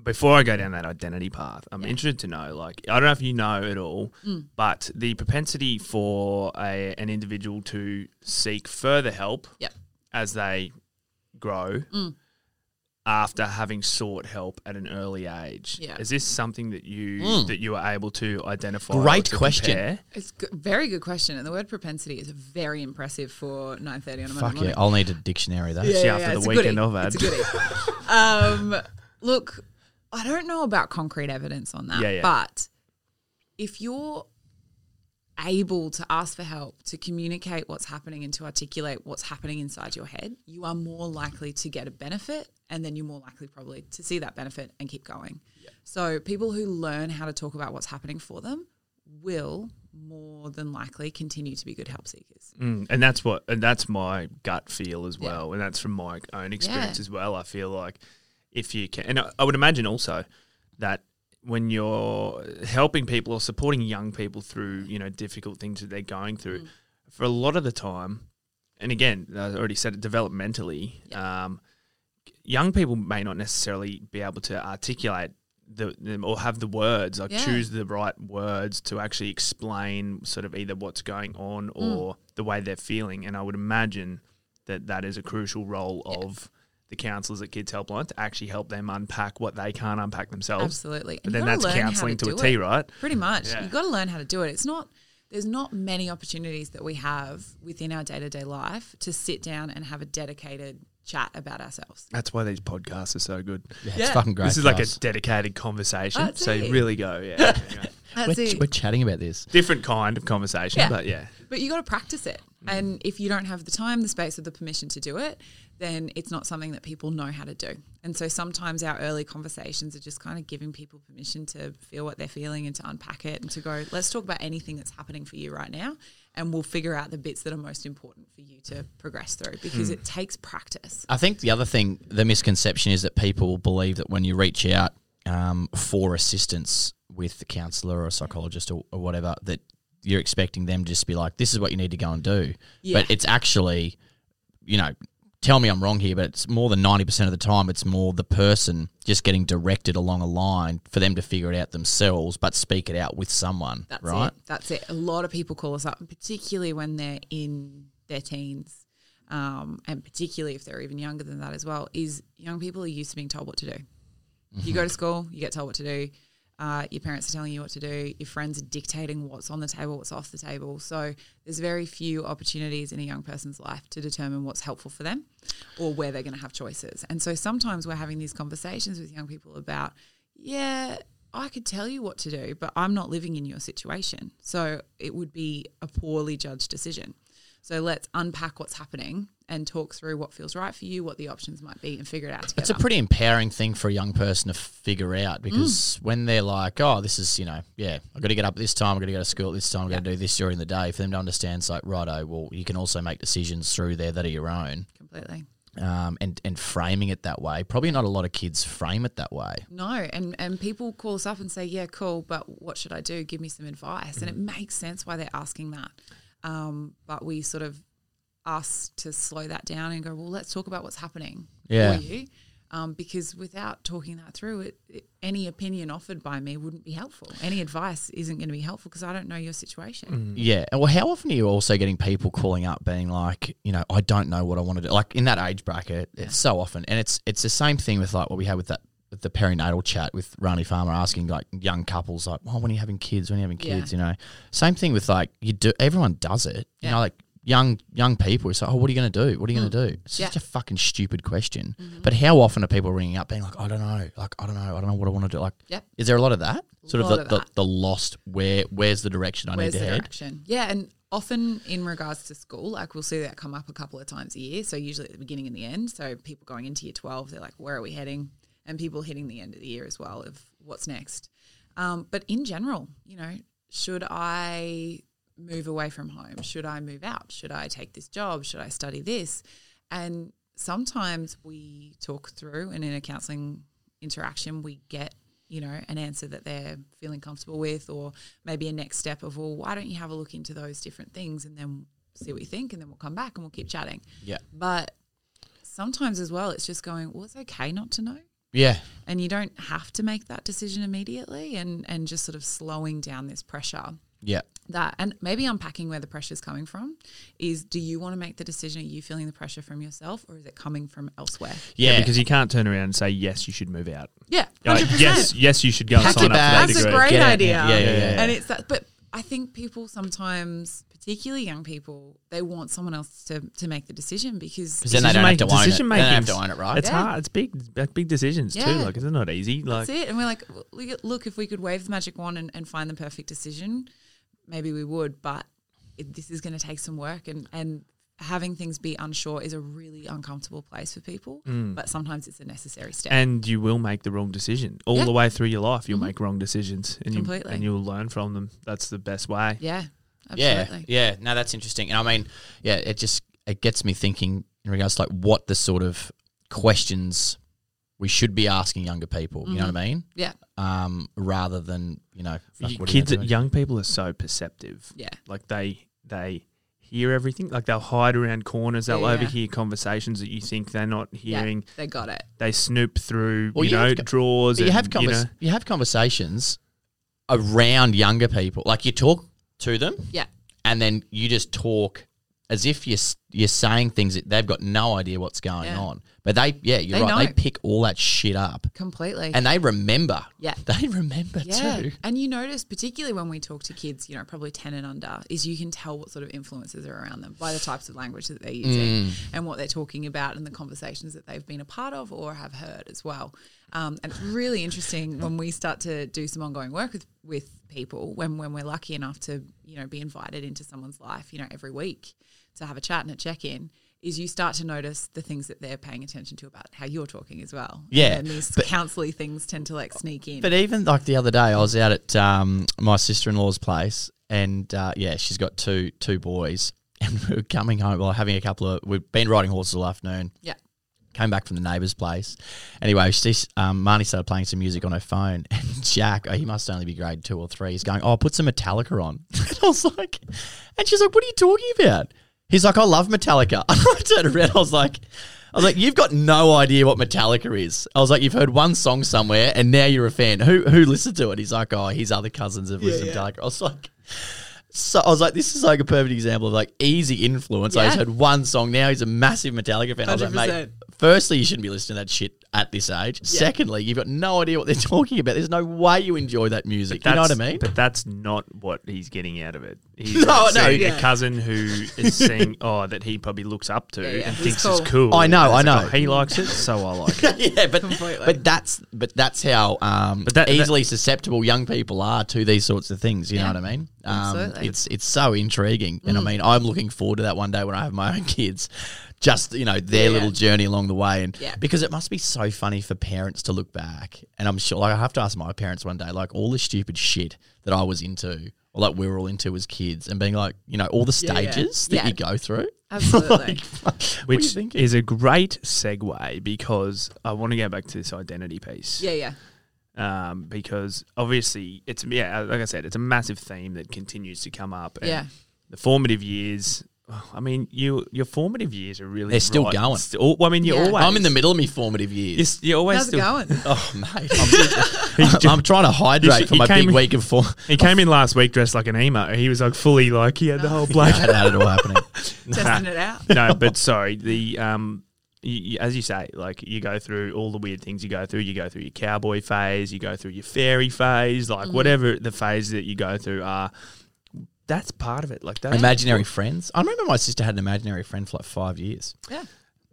before I go down that identity path, I'm Yeah. interested to know like I don't know if you know at all, Mm. but the propensity for a an individual to seek further help Yep. as they grow Mm. after having sought help at an early age. Yeah. Is this something that you Mm. that you are able to identify? Great to question. compare? It's a very good question, and the word propensity is very impressive for nine thirty on a Monday Fuck yeah. I'll need a dictionary though. Yeah. after the it's a weekend goodie. I've It's a goodie. um, look, I don't know about concrete evidence on that, Yeah, yeah. but if you're able to ask for help, to communicate what's happening and to articulate what's happening inside your head, you are more likely to get a benefit and then you're more likely probably to see that benefit and keep going. So people who learn how to talk about what's happening for them will more than likely continue to be good help seekers. Mm, and that's what and that's my gut feel as Yeah. well, and that's from my own experience Yeah. as well. I feel like if you can, and I, would imagine also that when you're helping people or supporting young people through you know difficult things that they're going through, Mm. for a lot of the time, and again, I already said it developmentally, um, young people may not necessarily be able to articulate the, them or have the words, like Yeah. choose the right words to actually explain sort of either what's going on Mm. or the way they're feeling. And I would imagine that that is a crucial role Yeah. of the counsellors at Kids Helpline to actually help them unpack what they can't unpack themselves. Absolutely. But And then that's counselling to, a do T, it. right? Pretty much. Yeah. You've got to learn how to do it. It's not there's not many opportunities that we have within our day to day life to sit down and have a dedicated chat about ourselves. That's why these podcasts are so good. Yeah, it's fucking great. this is like guys. a dedicated conversation. That's so you really go, yeah. yeah. We're, it. we're chatting about this. Different kind of conversation, Yeah. but yeah. But you got to practice it. And if you don't have the time, the space, or the permission to do it, then it's not something that people know how to do. And so sometimes our early conversations are just kind of giving people permission to feel what they're feeling and to unpack it and to go, let's talk about anything that's happening for you right now. And we'll figure out the bits that are most important for you to progress through because it takes practice. I think the other thing, the misconception is that people will believe that when you reach out um, for assistance with the counsellor or a psychologist or, or whatever, that you're expecting them to just be like, "This is what you need to go and do." Yeah. But it's actually, you know, tell me I'm wrong here, but it's more than ninety percent of the time, it's more the person just getting directed along a line for them to figure it out themselves, but speak it out with someone, That's right? it. That's it. A lot of people call us up, particularly when they're in their teens, um, and particularly if they're even younger than that as well. Is young people are used to being told what to do. You go to school, you get told what to do. Uh, your parents are telling you what to do. Your friends are dictating what's on the table, what's off the table. So there's very few opportunities in a young person's life to determine what's helpful for them or where they're going to have choices. And so sometimes we're having these conversations with young people about, yeah, I could tell you what to do, but I'm not living in your situation. So it would be a poorly judged decision. So let's unpack what's happening and talk through what feels right for you, what the options might be, and figure it out together. It's a pretty empowering thing for a young person to figure out Mm. because when they're like, oh, this is, you know, yeah, I've got to get up at this time, I've got to go to school at this time, I've got to do this during the day, for them to understand, it's like, righto, well, you can also make decisions through there that are your own. completely. Um, and, and framing it that way. Probably not a lot of kids frame it that way. No, and and people call us up and say, "Yeah, cool, but what should I do? Give me some advice." And it makes sense why they're asking that. Um, but we sort of ask to slow that down and go, "Well, let's talk about what's happening Yeah. for you," um, because without talking that through, it, it any opinion offered by me wouldn't be helpful. Any advice isn't going to be helpful because I don't know your situation. Mm. Yeah. Well, how often are you also getting people calling up being like, you know, I don't know what I want to do? Like in that age bracket, it's so often, and it's it's the same thing with like what we had with that with the perinatal chat with Rani Farmer asking like young couples like, oh, when are you having kids? When are you having Yeah. kids? You know, same thing with like you do. Everyone does it. You know, like young young people. It's like, oh, what are you going to do? What are you going to mm. do? It's Yeah. such a fucking stupid question. Mm-hmm. But how often are people ringing up being like, I don't know, like I don't know, I don't know what I want to do. Like, Yep. is there a lot of that? Sort of the, of the, the lost where where's the direction I Where's need to head? direction? Yeah, and often in regards to school, like we'll see that come up a couple of times a year. So usually at the beginning and the end. So people going into year twelve, they're like, "Where are we heading?" And people hitting the end of the year as well of what's next. Um, but in general, you know, should I move away from home? Should I move out? Should I take this job? Should I study this? And sometimes we talk through, and in a counselling interaction, we get you know an answer that they're feeling comfortable with, or maybe a next step of, well, why don't you have a look into those different things, and then see what you think, and then we'll come back and we'll keep chatting. Yeah. But sometimes as well, it's just going, well, it's okay not to know Yeah. and you don't have to make that decision immediately and and just sort of slowing down this pressure Yeah. that and maybe unpacking where the pressure is coming from is do you want to make the decision are you feeling the pressure from yourself or is it coming from elsewhere Yeah. because you can't turn around and say yes, you should move out. yeah Like, 100%. yes, yes, you should go and sign up for that bags. that's a great Get idea Yeah, yeah, yeah, yeah. and it's that but i think people sometimes particularly young people they want someone else to to make the decision because Because then they don't have to own it. decision They don't have to own it, right? It's Yeah. hard. It's big, big decisions too. Yeah. Like, it's not easy. Like, That's it. And we're like, look- look, if we could wave the magic wand and, and find the perfect decision, maybe we would. But it, this is going to take some work, and and having things be unsure is a really uncomfortable place for people. Mm. But sometimes it's a necessary step. and you will make the wrong decision all Yeah. the way through your life. You'll mm-hmm. make wrong decisions, and you and you'll learn from them. That's the best way. yeah, Yeah, absolutely. yeah. No, that's interesting. And I mean, yeah, it just it gets me thinking in regards to like what the sort of questions we should be asking younger people. You know what I mean? Yeah, Um, rather than you know, fuck, You- what you kids, gonna young people are so perceptive. yeah, Like they they hear everything. Like they'll hide around corners. They'll Yeah, yeah. overhear conversations that you think they're not hearing. yeah. They got it. They snoop through, Well, you, you know, have co- drawers. You and, have convers- you know, you have conversations around younger people. Like you talk to them, Yeah, and then you just talk as if you're you're saying things that they've got no idea what's going Yeah. on. But they, yeah, you're They right. They pick all that shit up, completely. and they remember. Yeah. they remember Yeah. too. And you notice, particularly when we talk to kids, you know, probably 10 and under, is you can tell what sort of influences are around them by the types of language that they're using mm. and what they're talking about and the conversations that they've been a part of or have heard as well. Um, and it's really interesting when we start to do some ongoing work with, with people, when, when we're lucky enough to, you know, be invited into someone's life, you know, every week to have a chat and a check in. Is you start to notice the things that they're paying attention to about how you're talking as well. Yeah, And these counselly things tend to like sneak in. But even like the other day, I was out at um, my sister in law's place, and uh, yeah, she's got two two boys, and we were coming home, well, having a couple of. We've been riding horses all afternoon. yeah. Came back from the neighbour's place. Anyway, she, um, Marnie started playing some music on her phone, and Jack, oh, he must only be grade two or three. He's going, "Oh, put some Metallica on." and I was like, and she's like, "What are you talking about?" He's like, "I love Metallica." And I turned around, I was like. I was like, you've got no idea what Metallica is. I was like, you've heard one song somewhere, and now you're a fan. Who who listened to it? He's like, oh, his other cousins have listened to Metallica. I was like, so I was like, this is like a perfect example of like easy influence. I just heard one song. Now he's a massive Metallica fan. I was like, mate, 100%. Firstly, you shouldn't be listening to that shit at this age. Secondly, you've got no idea what they're talking about. There's no way you enjoy that music. You know what I mean? But that's not what he's getting out of it. He's No, no, seeing yeah. a cousin who is seeing oh that he probably looks up to Yeah, yeah. and He's thinks cool. is cool. I know, I it's like, know. oh, he likes it, so I like it. yeah, but Completely. but that's but that's how um, But that- easily susceptible young people are to these sorts of things. You Yeah. know what I mean? Um, Absolutely. Mm. it's it's so intriguing, and I mean, I'm looking forward to that one day when I have my own kids. Just you know their Yeah. little journey along the way, and Yeah. because it must be so funny for parents to look back, and I'm sure like I have to ask my parents one day, like all the stupid shit that I was into, or like we were all into as kids, and being like, you know, all the Yeah, yeah. stages that Yeah. you go through. Absolutely. Like, what are you Which is a great segue because I want to go back to this identity piece. yeah, yeah. Um, because obviously it's yeah, like I said, it's a massive theme that continues to come up. And Yeah. The formative years I mean, you your formative years are really They're still right. going. Still, well, I mean, you Yeah. always. I'm in the middle of my formative You're, years. you're always How's it still. going? Oh mate, I'm, just, I'm trying to hydrate He for my big in- week of form. He came in last week dressed like an emo. He was like fully like he had the whole blanket. How did it all happening? Testing it out. no, but sorry. The um, you, you- as you say, like you go through all the weird things you go through. You go through your cowboy phase. You go through your fairy phase. Like whatever the phase that you go through are. That's part of it. Like that's Imaginary friends. I remember my sister had an imaginary friend for like five years. Yeah.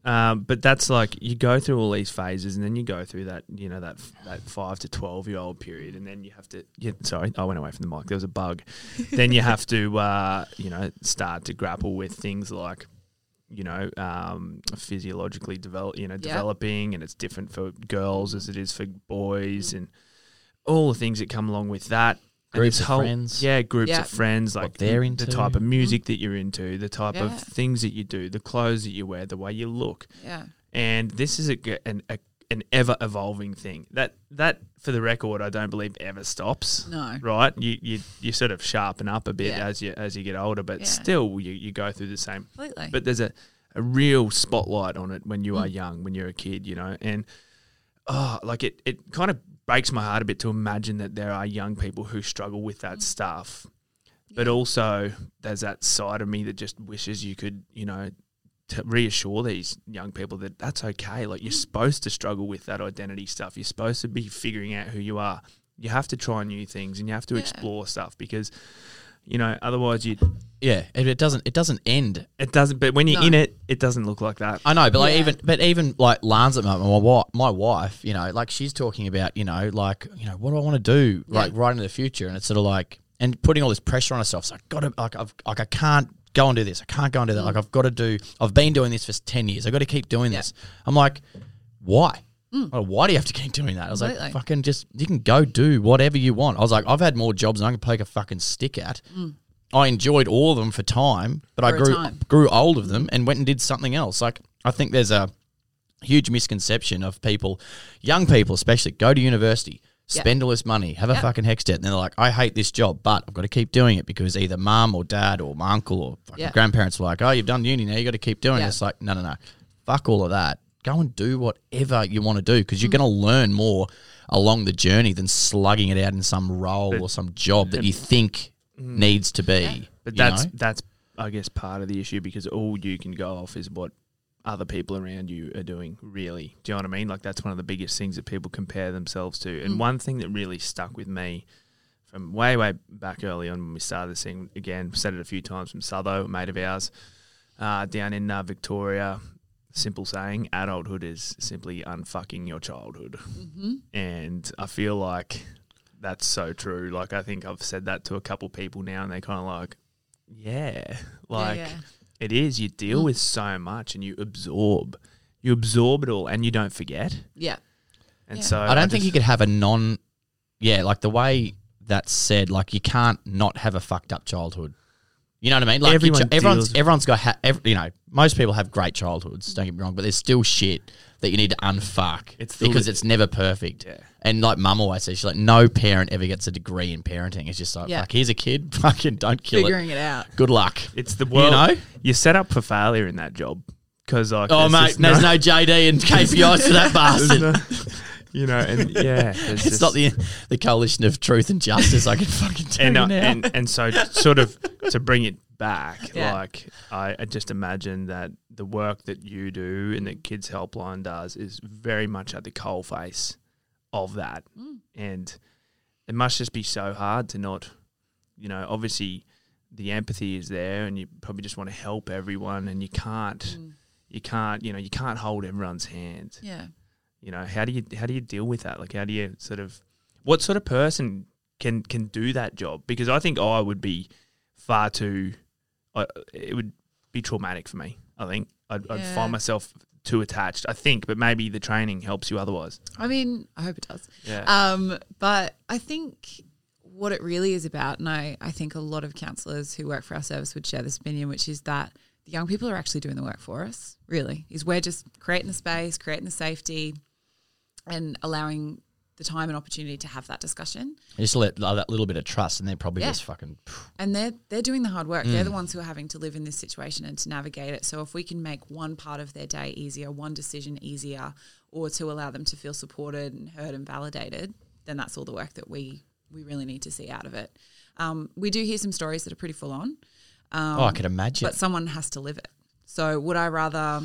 Um, but that's like you go through all these phases, and then you go through that, you know, that that five to twelve year old period, and then you have to. Yeah, sorry, I went away from the mic. There was a bug. then you have to, uh, you know, start to grapple with things like, you know, um, physiologically develop, you know, developing, and it's different for girls as it is for boys, and all the things that come along with that. And Groups this of friends. yeah, groups Yeah. of friends, like they're the into. type of music that you're into, the type Yeah. of things that you do, the clothes that you wear, the way you look Yeah. and this is a, g- an, a, an ever evolving thing. That that for the record, I don't believe ever stops. No. Right? You you, you sort of sharpen up a bit Yeah. as you as you get older, but Yeah. still you, you go through the same. Completely. But there's a, a real spotlight on it when you Mm. are young, when you're a kid, you know, and oh, like it it kind of breaks my heart a bit to imagine that there are young people who struggle with Mm. that stuff. But also, there's that side of me that just wishes you could, you know, to reassure these young people that that's okay. Like you're Mm. supposed to struggle with that identity stuff. You're supposed to be figuring out who you are. You have to try new things and you have to Yeah. explore stuff because, you know, otherwise you Yeah, it, it doesn't. It doesn't end. it doesn't. But when you're No. in it, it doesn't look like that. I know, but like Yeah. even, but even like Lance at the moment, my wife, my wife, you know, like she's talking about, you know, like you know, what do I want to do, like right into the future, and it's sort of like, and putting all this pressure on herself. So I got to, like, I've, like, I can't go and do this. I can't go and do that. Like, I've got to do. I've been doing this for ten years. I've got to keep doing Yeah. this. I'm like, why? Well, why do you have to keep doing that? I was like, fucking just, you can go do whatever you want. I was like, I've had more jobs than I can poke a fucking stick at. I enjoyed all of them for time, but I For a grew grew old of them and went and did something else. Like I think there's a huge misconception of people, young people especially, go to university, spend all this money, have a fucking HECS debt, and they're like, I hate this job, but I've got to keep doing it because either mum or dad or my uncle or fucking Yeah. grandparents were like, oh, you've done uni now, you got to keep doing it. It's like, no, no, no, fuck all of that. Go and do whatever you want to do because you're Mm. going to learn more along the journey than slugging it out in some role But- or some job that you think needs to be. But that's know? that's I guess part of the issue because all you can go off is what other people around you are doing. Really, do you know what I mean? Like that's one of the biggest things that people compare themselves to. And one thing that really stuck with me from way way back early on when we started this thing again, said it a few times from Southo, a mate of ours, uh, down in uh, Victoria. Simple saying, adulthood is simply unfucking your childhood. Mm-hmm. And I feel like that's so true. Like I think I've said that to a couple people now, and they kind of like, yeah, like yeah. it is. You deal mm. with so much, and you absorb, you absorb it all, and you don't forget. Yeah. And Yeah. so I don't think just- you could have a non. Yeah, like the way that's said, like you can't not have a fucked up childhood. You know what I mean? Like Everyone chi- everyone's deals- everyone's got ha- ev- you know most people have great childhoods. Don't get me wrong, but there's still shit that you need to unfuck It's the because li- it's never perfect. Yeah. And like mum always says, she's like, no parent ever gets a degree in parenting. It's just like, Yeah. like here's a kid, fucking don't kill it. Figuring it. it out. Good luck. It's the world. know? you're set up for failure in that job because like Oh there's mate, just there's no JD and KPIs for that bastard. you know, and yeah, It's just- not the the coalition of truth and justice. I can fucking tell and, you uh, now. and and so sort of to bring it back, Yeah. like I, I just imagine that the work that you do and that Kids Helpline does is very much at the coalface of that, and it must just be so hard to not, you know, obviously the empathy is there, and you probably just want to help everyone, and you can't, you can't, you know, you can't hold everyone's hand Yeah. You know how do you how do you deal with that? Like how do you sort of what sort of person can can do that job? Because i think i would be far too I it would be traumatic for me i think. I'd, I'd find myself too attached i think but maybe the training helps you otherwise. I mean, I hope it does. yeah. Um, but I think what it really is about, and I, I think a lot of counsellors who work for our service would share this opinion, which is that the young people are actually doing the work for us, really, is we're just creating the space, creating the safety, and allowing the time and opportunity to have that discussion. Just let that little bit of trust, and they're probably Yeah. just fucking. And they're they're doing the hard work. Mm. They're the ones who are having to live in this situation and to navigate it. So if we can make one part of their day easier, one decision easier, or to allow them to feel supported and heard and validated, then that's all the work that we we really need to see out of it. Um, we do hear some stories that are pretty full on. Um, oh, I could imagine. but someone has to live it. So would I rather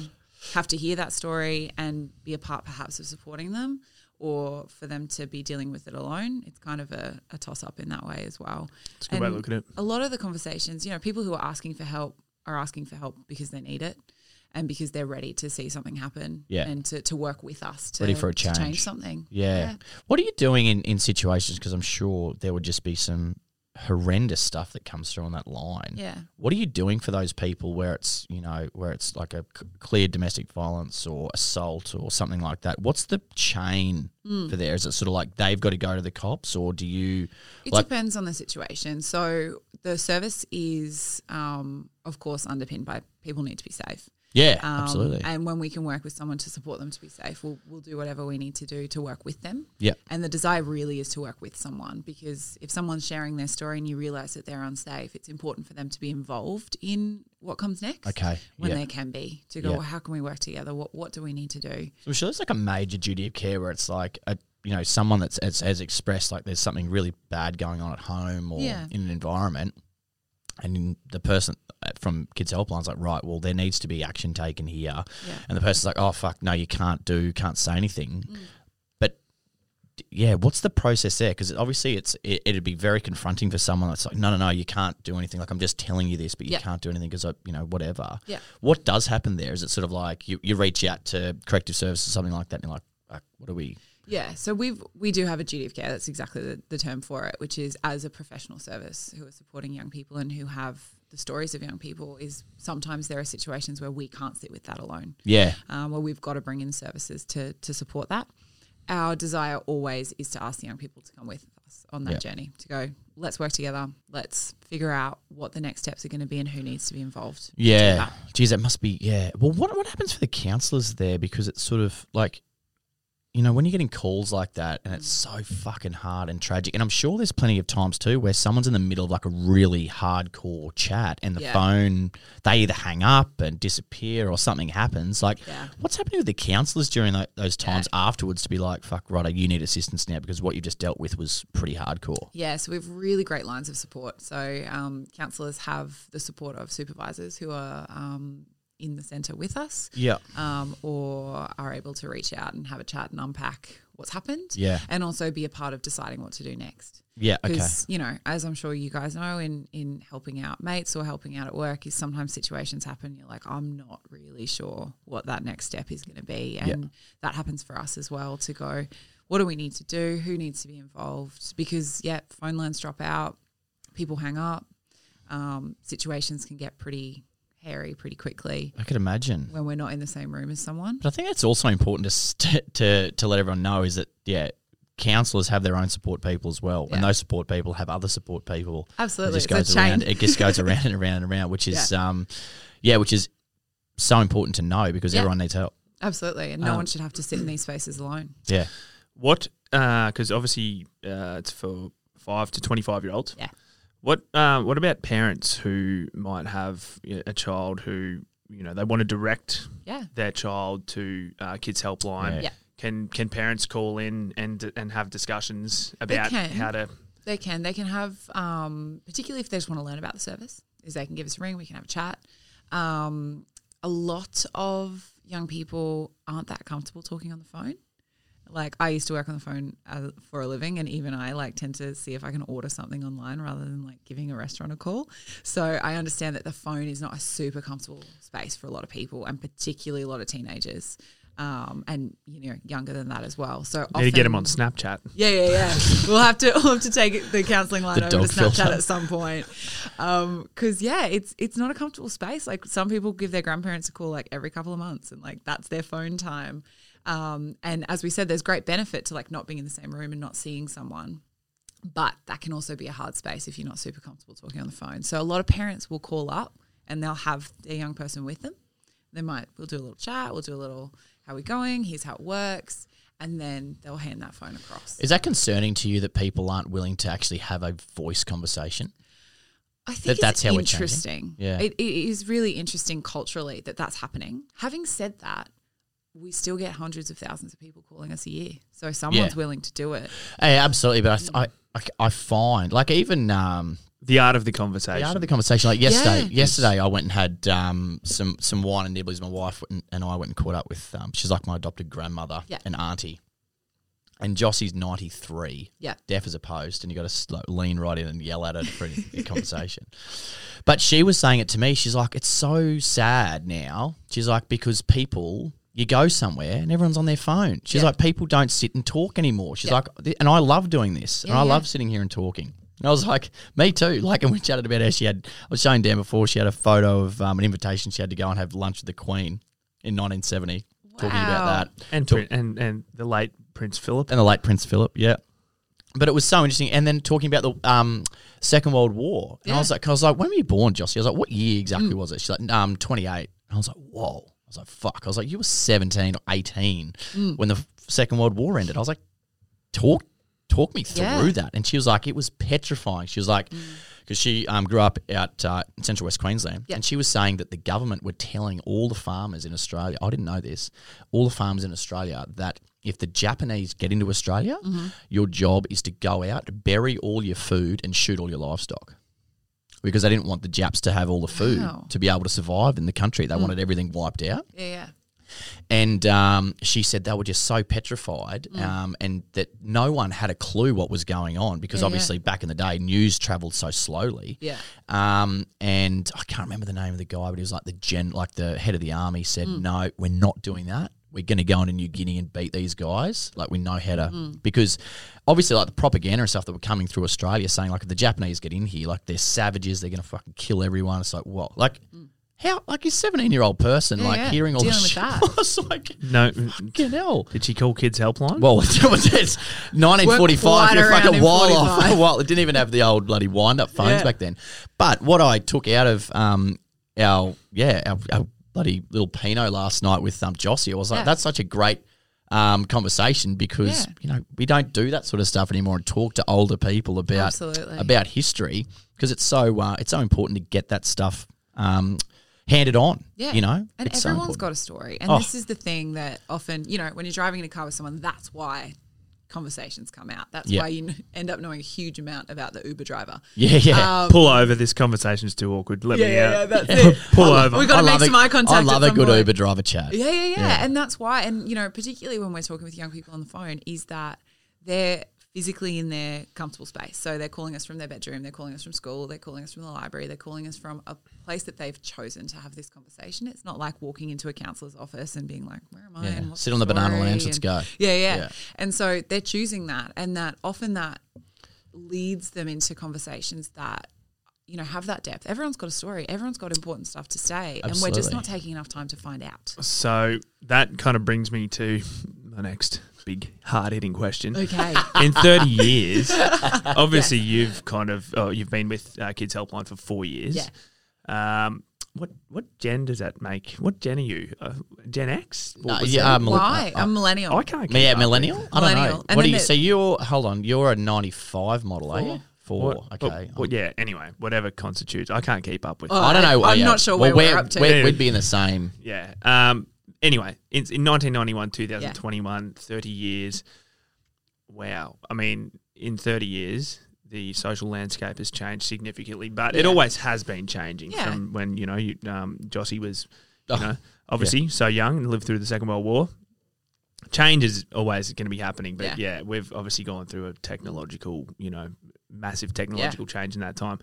have to hear that story and be a part perhaps of supporting them or for them to be dealing with it alone? It's kind of a, a toss up in that way as well. It's a good way to look at it. A lot of the conversations, you know, people who are asking for help are asking for help because they need it and because they're ready to see something happen Yeah. and to, to work with us to, Ready for a change. change something. Yeah. What are you doing in, in situations? Because I'm sure there would just be some horrendous stuff that comes through on that line. Yeah. What are you doing for those people where it's you know where it's like a c- clear domestic violence or assault or something like that? What's the chain Hmm. for there? Is it sort of like they've got to go to the cops, or do you It like? depends on the situation. So the service is, um, of course, underpinned by people need to be safe. Yeah, Um, absolutely. And when we can work with someone to support them to be safe, we'll, we'll do whatever we need to do to work with them. Yeah. And the desire really is to work with someone because if someone's sharing their story and you realize that they're unsafe, it's important for them to be involved in what comes next. Okay, When yeah. they can be to go, Yeah. well, how can we work together? What what do we need to do? So I'm sure there's like a major duty of care where it's like a you know someone that's has, has expressed like there's something really bad going on at home or Yeah. in an environment, and the person uh, from Kids Helpline's like right, well there needs to be action taken here, Yeah. and the person's like oh fuck no you can't do can't say anything, Mm. but yeah, what's the process there? Because obviously it's it, it'd be very confronting for someone that's like no no no you can't do anything like I'm just telling you this but you Yeah. can't do anything because you know whatever. Yeah. What does happen there? Is it sort of like you, you reach out to corrective services or something like that and you're like, what do we? Yeah, so we've we do have a duty of care. That's exactly the, the term for it, which is as a professional service who are supporting young people and who have the stories of young people. Is sometimes there are situations where we can't sit with that alone, Yeah. um, where we've got to bring in services to to support that. Our desire always is to ask the young people to come with us on that Yeah. journey to go. Let's work together. Let's figure out what the next steps are going to be and who needs to be involved. Yeah. Geez, that must be, yeah. Well, what, what happens for the counsellors there? Because it's sort of like, you know, when you're getting calls like that and it's so fucking hard and tragic, and I'm sure there's plenty of times too where someone's in the middle of like a really hardcore chat and the Yeah. phone, they either hang up and disappear or something happens. Like, Yeah. what's happening with the counsellors during tho- those times afterwards to be like, fuck, right, you need assistance now because what you just dealt with was pretty hardcore? Yeah, so we have really great lines of support. So um, counsellors have the support of supervisors who are um, in the centre with us, Yeah. um, or are able to reach out and have a chat and unpack what's happened. Yeah. and also be a part of deciding what to do next. Yeah. Okay. Because you know, as I'm sure you guys know, in in helping out mates or helping out at work, is sometimes situations happen. You're like, I'm not really sure what that next step is going to be, and that happens for us as well. To go, what do we need to do? Who needs to be involved? Because yeah, phone lines drop out, people hang up, um, situations can get pretty hairy pretty quickly I could imagine. when we're not in the same room as someone. But I think that's also important to st- to to let everyone know is that yeah, counsellors have their own support people as well, Yeah. and those support people have other support people. Absolutely, it just it's a goes around. chain. It just goes around and around and around, which is um, yeah, which is so important to know because Yeah. everyone needs help. Absolutely, and no Um, one should have to sit in these spaces alone. Yeah, What? Because obviously uh, it's for five to twenty-five year olds. Yeah. What? Uh, what about parents who might have a child who you know they want to direct Yeah. their child to uh, Kids Helpline? Yeah. Yeah. Can can parents call in and and have discussions about how to? They can. They can have, um, particularly if they just want to learn about the service, is they can give us a ring. We can have a chat. Um, a lot of young people aren't that comfortable talking on the phone. Like I used to work on the phone uh, for a living, and even I like tend to see if I can order something online rather than like giving a restaurant a call. So I understand that the phone is not a super comfortable space for a lot of people, and particularly a lot of teenagers, um, and you know younger than that as well. So Need to get them on Snapchat. yeah, yeah, yeah. we'll have to we'll have to take the counselling line The over to Snapchat filter. at some point, because yeah, it's it's not a comfortable space. Like some people give their grandparents a call like every couple of months, and like that's their phone time. Um, and as we said, there's great benefit to like not being in the same room and not seeing someone. But that can also be a hard space if you're not super comfortable talking on the phone. So a lot of parents will call up and they'll have their young person with them. They might we'll do a little chat, we'll do a little how we going, here's how it works. and then they'll hand that phone across. Is that concerning to you that people aren't willing to actually have a voice conversation? I think that that's how we're changing. interesting. Yeah. It, it is really interesting culturally that that's happening. Having said that, we still get hundreds of thousands of people calling us a year. So someone's Yeah. willing to do it. Hey, absolutely, but I, I, I find like even um, The art of the conversation. the art of the conversation. Like yesterday, Yeah. yesterday I went and had um, some some wine and nibblies. My wife and, and I went and caught up with. Um, she's like my adopted grandmother Yeah. and auntie. And Jossie's ninety three, Yeah. deaf as a post, and you got to like, lean right in and yell at her for a, a conversation. But she was saying it to me. She's like, "It's so sad now." She's like, "Because people." You go somewhere and everyone's on their phone. She's Yeah. like, people don't sit and talk anymore. She's Yeah. like, and I love doing this, and I yeah. love sitting here and talking. And I was like, me too. Like, and we chatted about how she had. I was showing Dan before. She had a photo of um, an invitation. She had to go and have lunch with the Queen in 1970. Talking about that and, Prin- and and the late Prince Philip. and the late Prince Philip. Yeah, but it was so interesting. And then talking about the um, Second World War. And I was like, I was like, when were you born, Jossie? I was like, what year exactly was it? She's like, um, 28. And I was like, whoa. I was like, fuck. I was like, you were 17 or 18 when the Second World War ended. I was like, talk talk me through Yeah. that. And she was like, it was petrifying. She was like, because she um, grew up out uh, in central West Queensland, and she was saying that the government were telling all the farmers in Australia, I didn't know this, all the farmers in Australia that if the Japanese get into Australia, Mm-hmm. your job is to go out, bury all your food, and shoot all your livestock. Because they didn't want the Japs to have all the food Wow. to be able to survive in the country. Mm. They wanted everything wiped out. Yeah, yeah. And um, she said they were just so petrified um, and that no one had a clue what was going on because Mm. Yeah, obviously back in the day, news traveled so slowly. Yeah. Um, and I can't remember the name of the guy, but he was like the gen, like the head of the army said, Mm. no, we're not doing that. We're going to go into New Guinea and beat these guys. Like we know how to, Mm. because obviously like the propaganda and stuff that were coming through Australia saying like if the Japanese get in here, like they're savages, they're going to fucking kill everyone. It's like what? Like how? Like a seventeen year old person Mm. Yeah, like yeah. hearing all Dealing this with shit. that. I was like, No, fucking hell. did she call kids helpline? Well, it was it's 1945. quite You're fucking in while off. 45. Well, it didn't even have the old bloody wind up phones Yeah. back then. But what I took out of um our yeah our, our bloody little Pinot last night with um Jossie, I was like, Yeah. that's such a great um conversation because Yeah. you know we don't do that sort of stuff anymore and talk to older people about Absolutely. about history because it's so uh, it's so important to get that stuff um handed on. Yeah. you know, And It's so everyone's important. got a story. And Oh. this is the thing that often, you know, when you're driving in a car with someone, that's why conversations come out. That's Yeah. why you end up knowing a huge amount about the Uber driver. yeah yeah. Um, Pull over. This conversation's too awkward. Let yeah, me out. yeah, that's it. Pull over. We got to make some eye contact. I love a good point. Uber driver chat. Yeah, yeah, yeah, Yeah. And that's why, and you know, particularly when we're talking with young people on the phone, is that they're physically in their comfortable space. So they're calling us from their bedroom, they're calling us from school, they're calling us from the library, they're calling us from a place that they've chosen to have this conversation. It's not like walking into a counselor's office and being like, "Where am I?" Yeah. And what's Sit on the banana story?" lounge, let's go. Yeah, yeah, Yeah. And so they're choosing that, and that often that leads them into conversations that. You know, have that depth. Everyone's got a story. Everyone's got important stuff to say, and we're just not taking enough time to find out. So that kind of brings me to the next big hard hitting question. Okay. In 30 years, obviously you've kind of oh, you've been with uh, Kids Helpline for four years. Yeah. Um, what what gen does that make? What gen are you? Uh, gen X? What No, was yeah, that? um, Why? uh, I'm millennial. I can't. Yeah, up millennial. with- I don't Millennial. know. And what do you? the- So you're hold on. You're a '95 model, are you? Four. Four. What- Okay. Well, yeah. Anyway, whatever constitutes. I can't keep up with. Oh, I don't know. I'm yeah. not sure well, where we're up to. We'd, we'd be in the same. Yeah. Um. Anyway, in, in 1991, 2021, 30 years. Wow. I mean, in 30 years, the social landscape has changed significantly, but it always has been changing Yeah. from when you know you, um, Jossie was, you Oh, know, obviously so young and lived through the Second World War. Change is always going to be happening, but Yeah. yeah. we've obviously gone through a technological, you know, massive technological change in that time,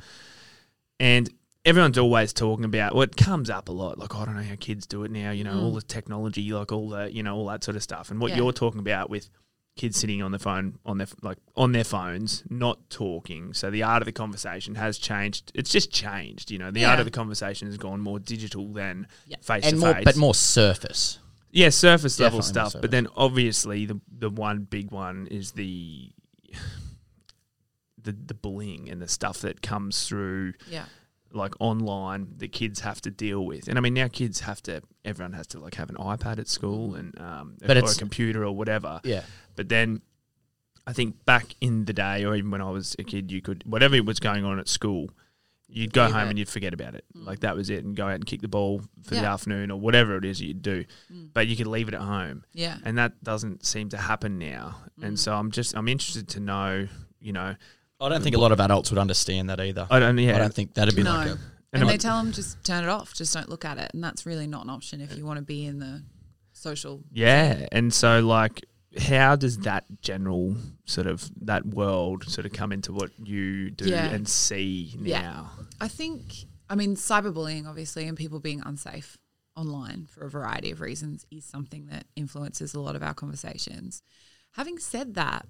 and everyone's always talking about what comes up a lot. Like I don't know how kids do it now. You know, all the technology, like all the you know all that sort of stuff, and what Mm. Yeah. you're talking about with kids sitting on the phone on their like on their phones, not talking. So the art of the conversation has changed. It's just changed. You know, the art of the conversation has gone more digital than face to face but more surface. Yeah, surface level Definitely more stuff. But then obviously the the one big one is the the the bullying and the stuff that comes through yeah. Like online that kids have to deal with. And I mean now kids have to everyone has to like have an iPad at school and um But or it's- a computer or whatever. Yeah. But then I think back in the day or even when I was a kid you could whatever was going on at school You'd go Leave home it. and you'd forget about it. Like that was it, and go out and kick the ball for the afternoon or whatever it is you'd do. But you could leave it at home Yeah. and that doesn't seem to happen now. Mm. And so I'm just I'm interested to know, you know, I don't think a lot of adults would understand that either. I don't yeah, I don't think that'd be No. like a. And And, I'm- they tell them just turn it off, just don't look at it, and that's really not an option if you want to be in the social. yeah. And so like, how does that general sort of that world sort of come into what you do Yeah. and see Yeah. now? I think, I mean, cyberbullying obviously, and people being unsafe online for a variety of reasons is something that influences a lot of our conversations. Having said that,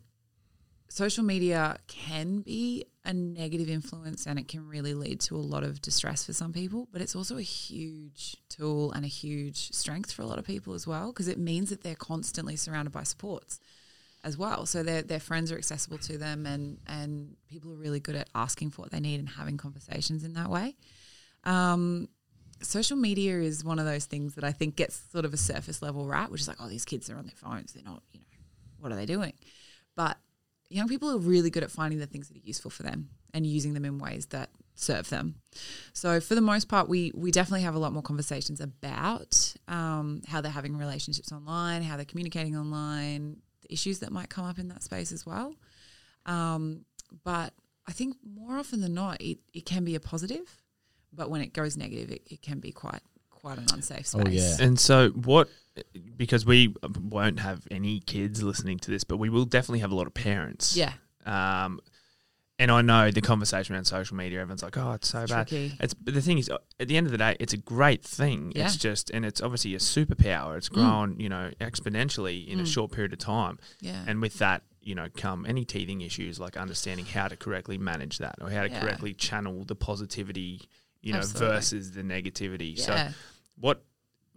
social media can be a negative influence and it can really lead to a lot of distress for some people, but it's also a huge tool and a huge strength for a lot of people as well because it means that they're constantly surrounded by supports as well. So their their friends are accessible to them and and people are really good at asking for what they need and having conversations in that way. Um, social media is one of those things that I think gets sort of a surface level right, which is like, oh, these kids are on their phones. They're not, you know, what are they doing? But young people are really good at finding the things that are useful for them and using them in ways that serve them. So for the most part, we we definitely have a lot more conversations about um, how they're having relationships online, how they're communicating online, the issues that might come up in that space as well. Um, but I think more often than not, it, it can be a positive, but when it goes negative, it, it can be quite quite an unsafe space. Oh, yeah. And so what? Because we won't have any kids listening to this, but we will definitely have a lot of parents. Yeah. Um, and I know the conversation around social media, everyone's like, "Oh, it's so bad." Tricky. It's but the thing is, uh, at the end of the day, it's a great thing. Yeah. Mm. It's just, and it's obviously a superpower. It's grown, you know, exponentially in a short period of time. Yeah. And with that, you know, come any teething issues like understanding how to correctly manage that or how to Yeah. correctly channel the positivity, you know, Absolutely. versus the negativity. Yeah. So, what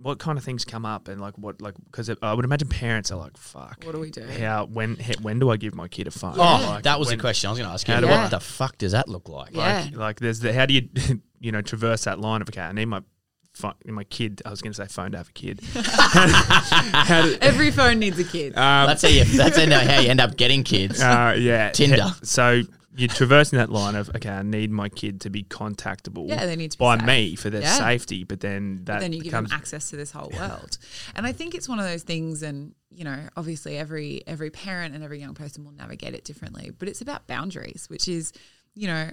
what kind of things come up and like what like because I would imagine parents are like, "Fuck, What do we do? How when he- when do I give my kid a phone?" Oh, Like, that was when- the question I was going to ask you. How do I- What the fuck does that look like? Yeah. like, like there's the how do you you know traverse that line of okay I need my phone, my kid I was going to say phone to have a kid how do, Every phone needs a kid. um, That's how you. That's how you end up getting kids. uh, yeah Tinder. so you're traversing that line of okay I need my kid to be contactable Yeah, they need to by safe. me for their Yeah. safety but then that but then you give them access to this whole world. and I think it's one of those things and you know, obviously every every parent and every young person will navigate it differently, but it's about boundaries, which is, you know,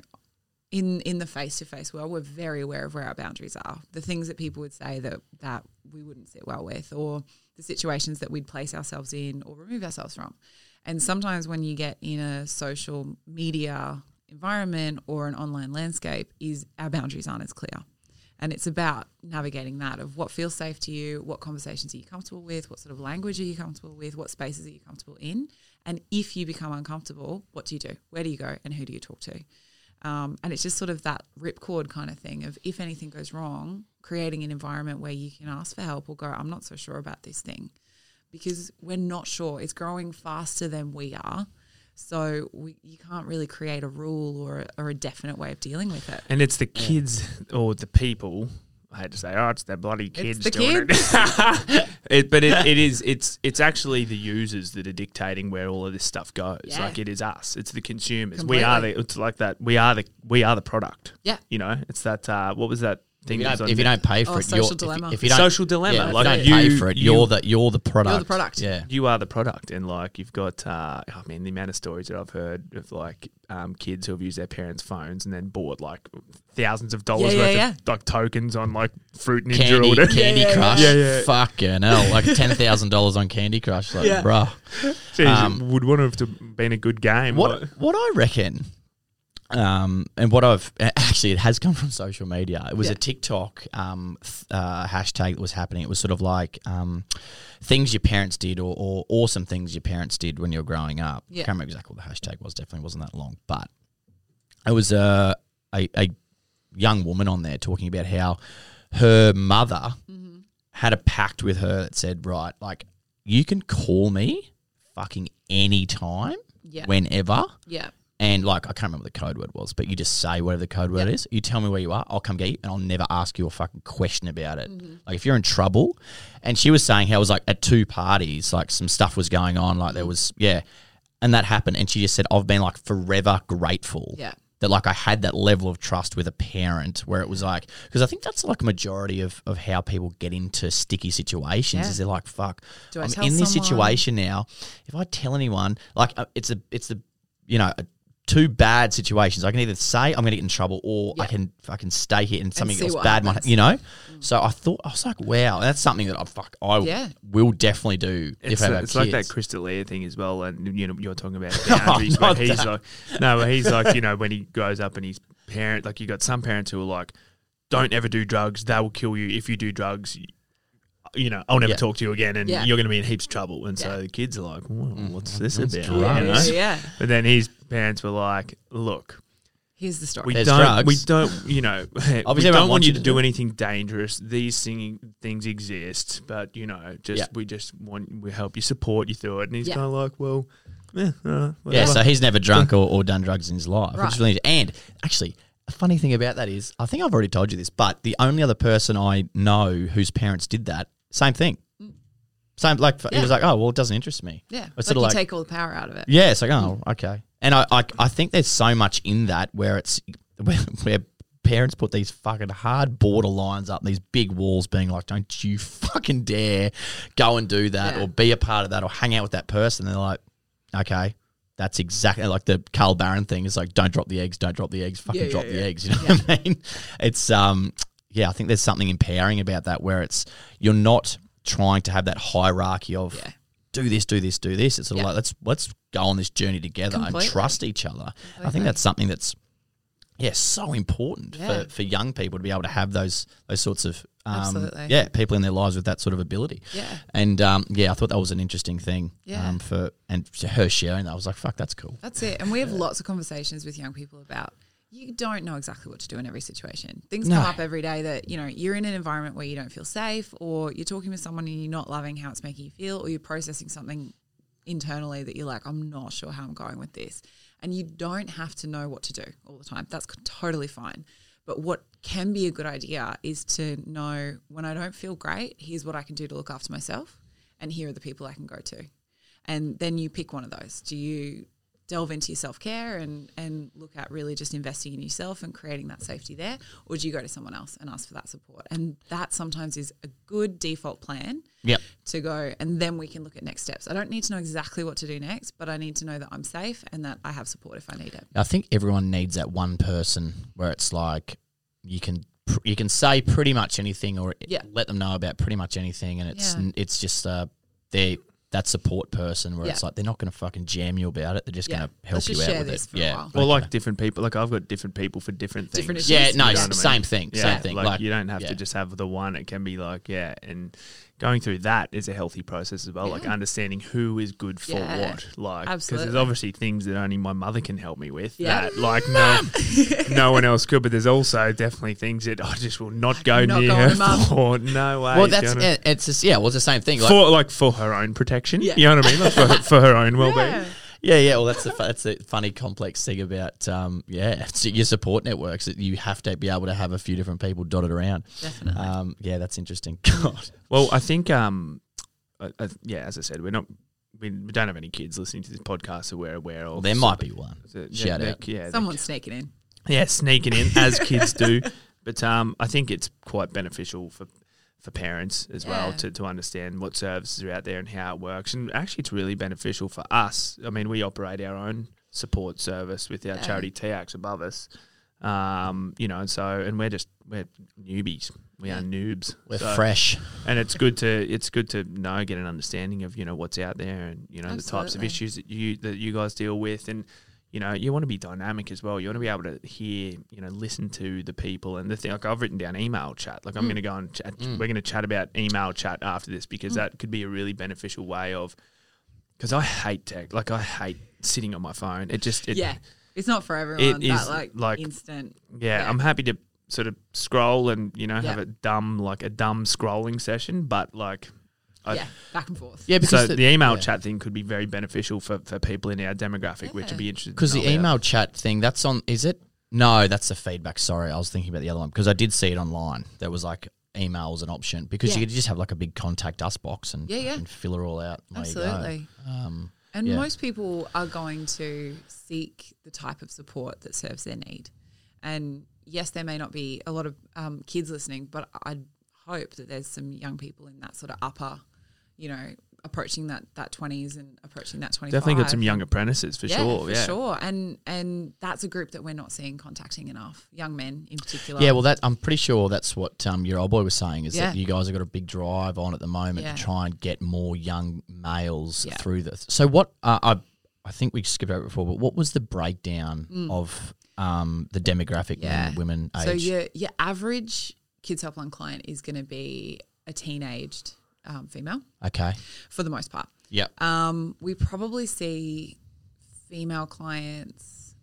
in in the face to face world, we're very aware of where our boundaries are. The things that people would say that that we wouldn't sit well with or the situations that we'd place ourselves in or remove ourselves from. And sometimes when you get in a social media environment or an online landscape is our boundaries aren't as clear. And it's about navigating that of what feels safe to you, what conversations are you comfortable with, what sort of language are you comfortable with, what spaces are you comfortable in. And if you become uncomfortable, what do you do? Where do you go? And who do you talk to? Um, and it's just sort of that ripcord kind of thing of if anything goes wrong, creating an environment where you can ask for help or go, I'm not so sure about this thing. Because we're not sure. It's growing faster than we are. So we, you can't really create a rule or a, or a definite way of dealing with it. and it's the kids or the people I had to say, oh, it's the bloody kids the doing it. it. But it, it is it's it's actually the users that are dictating where all of this stuff goes. Yeah. Like it is us. It's the consumers. We are the it's like that. We are the we are the product. Yeah. You know, it's that uh, what was that thing If you, don't, if you don't pay for Oh, it, social you're, dilemma. If, you don't, Social dilemma, yeah, if you don't you- pay for it, you- you're the product. you're the product. product. Yeah. you are the product and like you've got uh I mean the amount of stories that I've heard of like um kids who have used their parents' phones and then bought like thousands of dollars Yeah, yeah, worth yeah. of like tokens on like fruit ninja or Candy, whatever. Candy Yeah, yeah, Crush. yeah. Yeah, yeah. Fucking hell. Like $10,000 on Candy Crush. Like, Yeah. bruh. Jeez, Um, it would want to have been a good game. What Like- what I reckon, um, and what I've actually it has come from social media. It was Yeah. a TikTok um, th- uh, hashtag that was happening. It was sort of like um, things your parents did, or, or awesome things your parents did when you were growing up. Yeah. Can't remember exactly what the hashtag was. Definitely wasn't that long, but it was a a, a young woman on there talking about how her mother Mm-hmm. had a pact with her that said, right, like you can call me fucking anytime, Yeah. whenever Yeah. And like I can't remember what the code word was, but you just say whatever the code word Yep. is. You tell me where you are, I'll come get you, and I'll never ask you a fucking question about it. Mm-hmm. Like if you're in trouble, and she was saying how it was like at two parties, like some stuff was going on, like there was yeah, and that happened, and she just said I've been like forever grateful. Yeah. That like I had that level of trust with a parent where it was like because I think that's like a majority of, of how people get into sticky situations Yeah. is they're like fuck I'm in this someone? situation now if I tell anyone like uh, it's a it's the you know a, two bad situations I can either say I'm going to get in trouble or I can I can stay here and something see else what bad might you know mm. so I thought I was like wow that's something that I fuck I Yeah. will definitely do It's, if I have uh, it's like that. Crystal Air thing as well, and you know you're talking about boundaries. not but he's that. like, no, he's like, you know, when he grows up and he's parent, like you got some parents who are like, don't ever do drugs; they will kill you if you do drugs. You know, I'll never Yeah. talk to you again, and Yeah. you're going to be in heaps of trouble. And so the kids are like, well, what's this What's about? drugs? You Yeah, know? yeah, yeah. But then his parents were like, look, Here's the story. we There's don't, drugs. we don't, you know, we don't want wants you you to to do do it. anything dangerous. These thing, things exist, but you know, just Yeah. we just want we help you support you through it. And he's Yeah. kind of like, well, yeah, uh, yeah so he's never drunk or, or done drugs in his life which Right. is really and actually a funny thing about that is I think I've already told you this but the only other person I know whose parents did that same thing same like he Mm. Was like oh well it doesn't interest me yeah. It's Like you like take all the power out of it. Yeah, it's like, oh, okay. And I, I, I think there's so much in that where it's where, where parents put these fucking hard border lines up, these big walls, being like, don't you fucking dare go and do that Yeah. or be a part of that or hang out with that person. they're like, okay. That's exactly like the Carl Barron thing. Is like, don't drop the eggs, don't drop the eggs, fucking Yeah, drop yeah, the eggs. You know what I mean? It's um, yeah. I think there's something empowering about that where it's you're not trying to have that hierarchy of Yeah. do this, do this, do this. It's sort of like let's let's go on this journey together Completely. and trust each other. I think that's something that's yeah so important Yeah. for, for young people to be able to have those those sorts of um, yeah people in their lives with that sort of ability. Yeah. And um, yeah, I thought that was an interesting thing. Yeah. Um, for and her sharing that, I was like, fuck, that's cool. That's it. And we have lots of conversations with young people about you don't know exactly what to do in every situation. Things No. come up every day that, you know, you're in an environment where you don't feel safe or you're talking with someone and you're not loving how it's making you feel or you're processing something internally that you're like, I'm not sure how I'm going with this. And you don't have to know what to do all the time. That's totally fine. But what can be a good idea is to know when I don't feel great, here's what I can do to look after myself, and here are the people I can go to. And then you pick one of those. Do you delve into your self care and, and look at really just investing in yourself and creating that safety there? Or do you go to someone else and ask for that support? And that sometimes is a good default plan Yep. to go and then we can look at next steps. I don't need to know exactly what to do next, but I need to know that I'm safe and that I have support if I need it. I think everyone needs that one person where it's like you can you can say pretty much anything or Yeah. let them know about pretty much anything, and it's Yeah. it's just uh they that support person where it's like they're not going to fucking jam you about it. They're just Yeah. going to help Let's you just out share with this it. for a yeah. while. Well, Okay. like different people, like I've got different people for different things. Different yeah, issues. no, You know the I mean? same thing. Yeah, Same thing. Like, Like, you don't have yeah. to just have the one. It can be like yeah, and going through that is a healthy process as well. Like understanding who is good for Yeah. what. Like because there's obviously things that only my mother can help me with. Yeah. That like no, no one else could. But there's also definitely things that I just will not go Not near going her for. No way. well, that's it, it's just, yeah. Well, it's the same thing. Like, for like for her own protection. Yeah. You know what I mean? Like for, her- for her own well being. Yeah. Yeah, yeah. Well, that's the fu- that's the funny complex thing about um, yeah, it's your support networks that you have to be able to have a few different people dotted around. Definitely. Um, yeah, that's interesting. God, Well, I think, um, I, I, yeah, as I said, we're not, we, we don't have any kids listening to this podcast, so we're aware of. well, there might be one. So, Shout they're- out. yeah, they're- Someone's sneaking in. yeah, sneaking in as kids do. But um, I think it's quite beneficial for for parents as well to, to understand what services are out there and how it works. And actually, it's really beneficial for us. I mean, we operate our own support service with our Yeah. charity TAX above us. Um, you know, and so and we're just we're newbies. We are noobs. We're So- fresh. and it's good to it's good to know get an understanding of you know what's out there and you know the types of issues that you that you guys deal with and you know you want to be dynamic as well you want to be able to hear you know listen to the people and the thing like I've written down email chat like I'm mm. going to go and chat mm. we're going to chat about email chat after this because mm. that could be a really beneficial way of because I hate tech like I hate sitting on my phone it just it, yeah. It's not for everyone. is like, like- instant. yeah, Yeah. I'm happy to sort of scroll and you know have a dumb like a dumb scrolling session, but like I- yeah, back and forth. Yeah, because so the, the, email yeah. chat thing could be very beneficial for, for people in our demographic, which would be interesting. Because the know about. email chat thing, that's on. Is it? No, that's the feedback. Sorry, I was thinking about the other one because I did see it online. There was like email was an option because Yeah. you could just have like a big contact us box and Yeah, yeah. and fill it all out. There you go. Absolutely. Um, And Yeah. most people are going to seek the type of support that serves their need. And yes, there may not be a lot of um, kids listening, but I'd hope that there's some young people in that sort of upper, you know, approaching that that twenties and approaching that twenty. Definitely got some young apprentices for yeah, sure. for yeah, sure. And and that's a group that we're not seeing contacting enough. Young men in particular. yeah, well, that I'm pretty sure that's what um, your old boy was saying is Yeah. that you guys have got a big drive on at the moment Yeah. to try and get more young males through this. So what? Uh, I I think we skipped over before, but what was the breakdown of um, the demographic Yeah. and women age? So your your average kids helpline client is going to be a teenaged um, female okay. for the most part. Yep. Um, we probably see female clients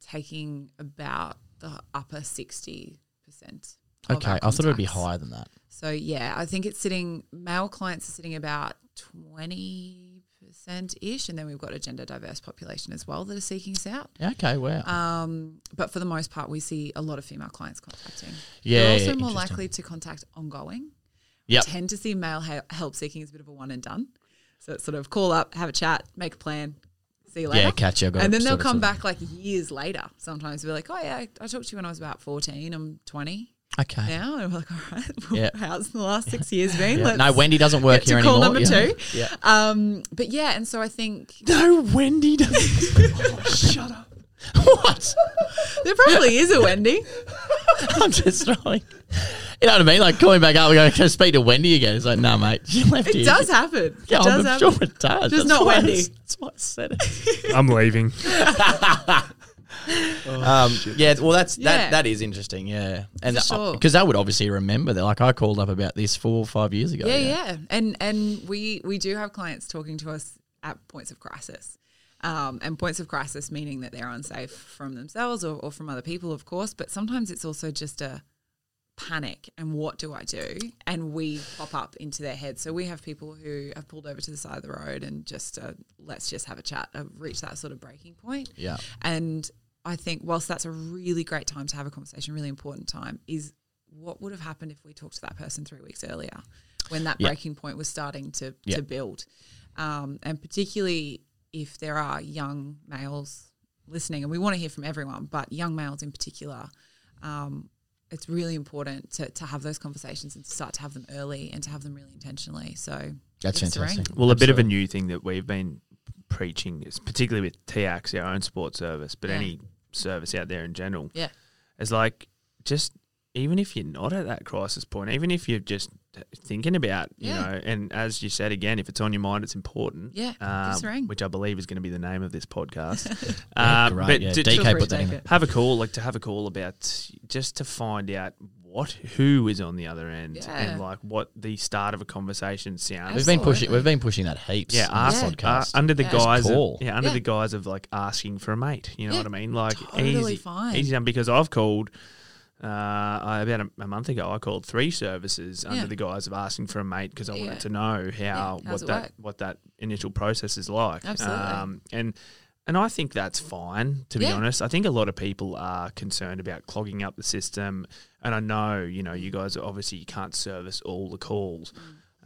taking about the upper sixty percent. Okay. I thought it would be higher than that. So yeah, I think it's sitting. Male clients are sitting about twenty percent ish, and then we've got a gender diverse population as well that are seeking us out. Yeah, Okay. Wow. Um, but for the most part, we see a lot of female clients contacting. Yeah, They're also yeah, more likely to contact ongoing. Yep. Tend to see male help seeking as a bit of a one and done. So it's sort of call up, have a chat, make a plan, see you later. Yeah, catch you. And then they'll come back like years later. Sometimes be like, "Oh yeah, I, I talked to you when I was about fourteen. I'm twenty Okay. now." And we're like, "All right, well, Yeah. how's the last six years been?" Yeah. No, Wendy doesn't work here call anymore. number yeah. two. Yeah. Um, but yeah, and so I think No, Wendy doesn't. Shut up. what? there probably is a Wendy. I'm just trying. You know what I mean? Like calling back up, we go, can I speak to Wendy again? It's like, no, mate, she left It here. does happen. It Yeah, does I'm happen. sure it does. Just That's not why I- Wendy. That's why I said it. I'm leaving. um, yeah, well, that's Yeah. that. That is interesting. Yeah, and For sure. because they would obviously remember that. Like I called up about this four or five years ago. Yeah, yeah, and and we we do have clients talking to us at points of crisis, um, and points of crisis meaning that they're unsafe from themselves or, or from other people, of course. But sometimes it's also just a panic and what do I do? And we pop up into their head. So we have people who have pulled over to the side of the road and just uh, let's just have a chat. I've reached that sort of breaking point. Yeah. And I think whilst that's a really great time to have a conversation, really important time, is what would have happened if we talked to that person three weeks earlier when that Yeah. breaking point was starting to, Yeah. to build. Um, and particularly if there are young males listening, and we want to hear from everyone, but young males in particular, um, it's really important to, to have those conversations and to start to have them early and to have them really intentionally. So That's give us a ring. fantastic. Well, a bit of a new thing that we've been preaching is particularly with TAX, our own sports service, but Yeah. any service out there in general, Yeah. is like just even if you're not at that crisis point, even if you're just thinking about, you Yeah. know, and as you said again, if it's on your mind, it's important. Yeah, give us um, ring. which I believe is going to be the name of this podcast. Um, great. but yeah. to- DK put that in take there. it. have a call, like to have a call about just to find out what who is on the other end Yeah. and like what the start of a conversation sounds. We've been pushing. We've been pushing that heaps. Yeah, on ask, this Yeah. uh, podcast. under the Yeah. Guise of yeah, under Yeah. the guise of like asking for a mate. You know Yeah, what I mean? Like totally easy, fine. easy done because I've called. Uh, about a, a month ago, I called three services Yeah. under the guise of asking for a mate because I Yeah. wanted to know how how's what that work? what that initial process is like. Absolutely. Um, and and I think that's fine. To be honest, I think a lot of people are concerned about clogging up the system. And I know, you know, you guys obviously you can't service all the calls,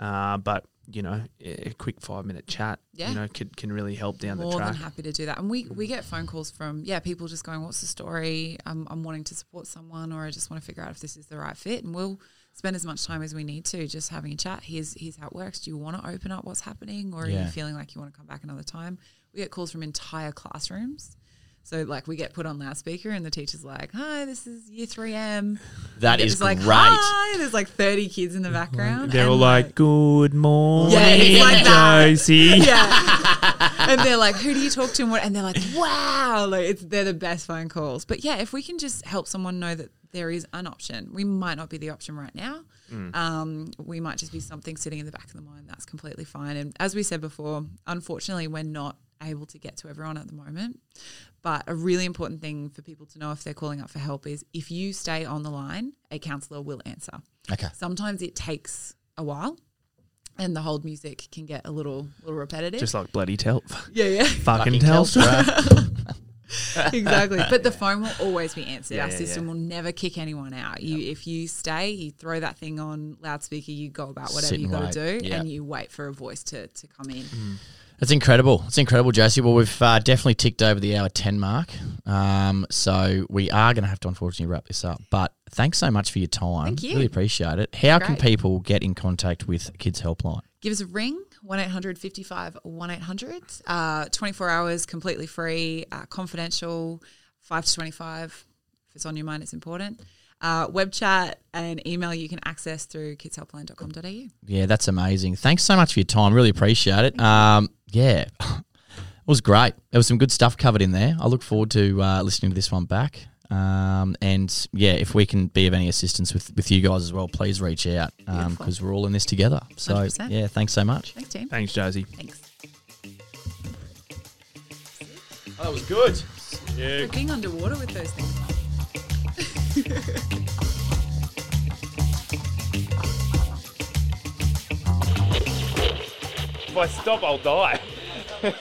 Mm. uh, but you know, a quick five minute chat, Yeah. you know, can can really help down more the track. More than happy to do that. And we, we get phone calls from yeah people just going, "What's the story? I'm I'm wanting to support someone, or I just want to figure out if this is the right fit." And we'll spend as much time as we need to just having a chat. Here's here's how it works. Do you want to open up what's happening, or are you feeling like you want to come back another time? We get calls from entire classrooms. So like we get put on loudspeaker and the teacher's like, "Hi, this is Year Three M." That is like, great. "Hi." There's like 30 kids in the background. They're all like, "Good morning, Yeah, like. Josie." yeah. and they're like, who do you talk to? And, what? and they're like, wow. Like it's they're the best phone calls. But yeah, if we can just help someone know that there is an option, we might not be the option right now. Um, we might just be something sitting in the back of the mind. That's completely fine. And as we said before, unfortunately, we're not able to get to everyone at the moment. But a really important thing for people to know if they're calling up for help is if you stay on the line, a counsellor will answer. Okay. Sometimes it takes a while. and the hold music can get a little little repetitive. Just like bloody tel, yeah, yeah, fucking, Fucking Telstra. Telstra. exactly. But the phone will always be answered. Yeah, Our system yeah. will never kick anyone out. You, if you stay, you throw that thing on loudspeaker. You go about whatever Sit you and got to wait. do, Yeah. and you wait for a voice to to come in. Mm. That's incredible. It's incredible, Josie. Well, we've uh, definitely ticked over the hour 10 mark. Um, so we are going to have to unfortunately wrap this up. But thanks so much for your time. Thank you. Really appreciate it. How can people get in contact with Kids Helpline? Give us a ring. 1 800 55 1 800. Uh, 24 hours, completely free, uh, confidential, 5 to 25. If it's on your mind, it's important. Uh, web chat and email you can access through kidshelpline.com.au. Yeah, that's amazing. Thanks so much for your time. Really appreciate it. Um, yeah, it was great. There was some good stuff covered in there. I look forward to uh, listening to this one back. Um, and yeah, if we can be of any assistance with, with you guys as well, please reach out Beautiful. because we're all in this together. So 100%. yeah, thanks so much. Thanks, team. Thanks, Josie. Thanks. that was good. We're being underwater with those things. If I stop, I'll die.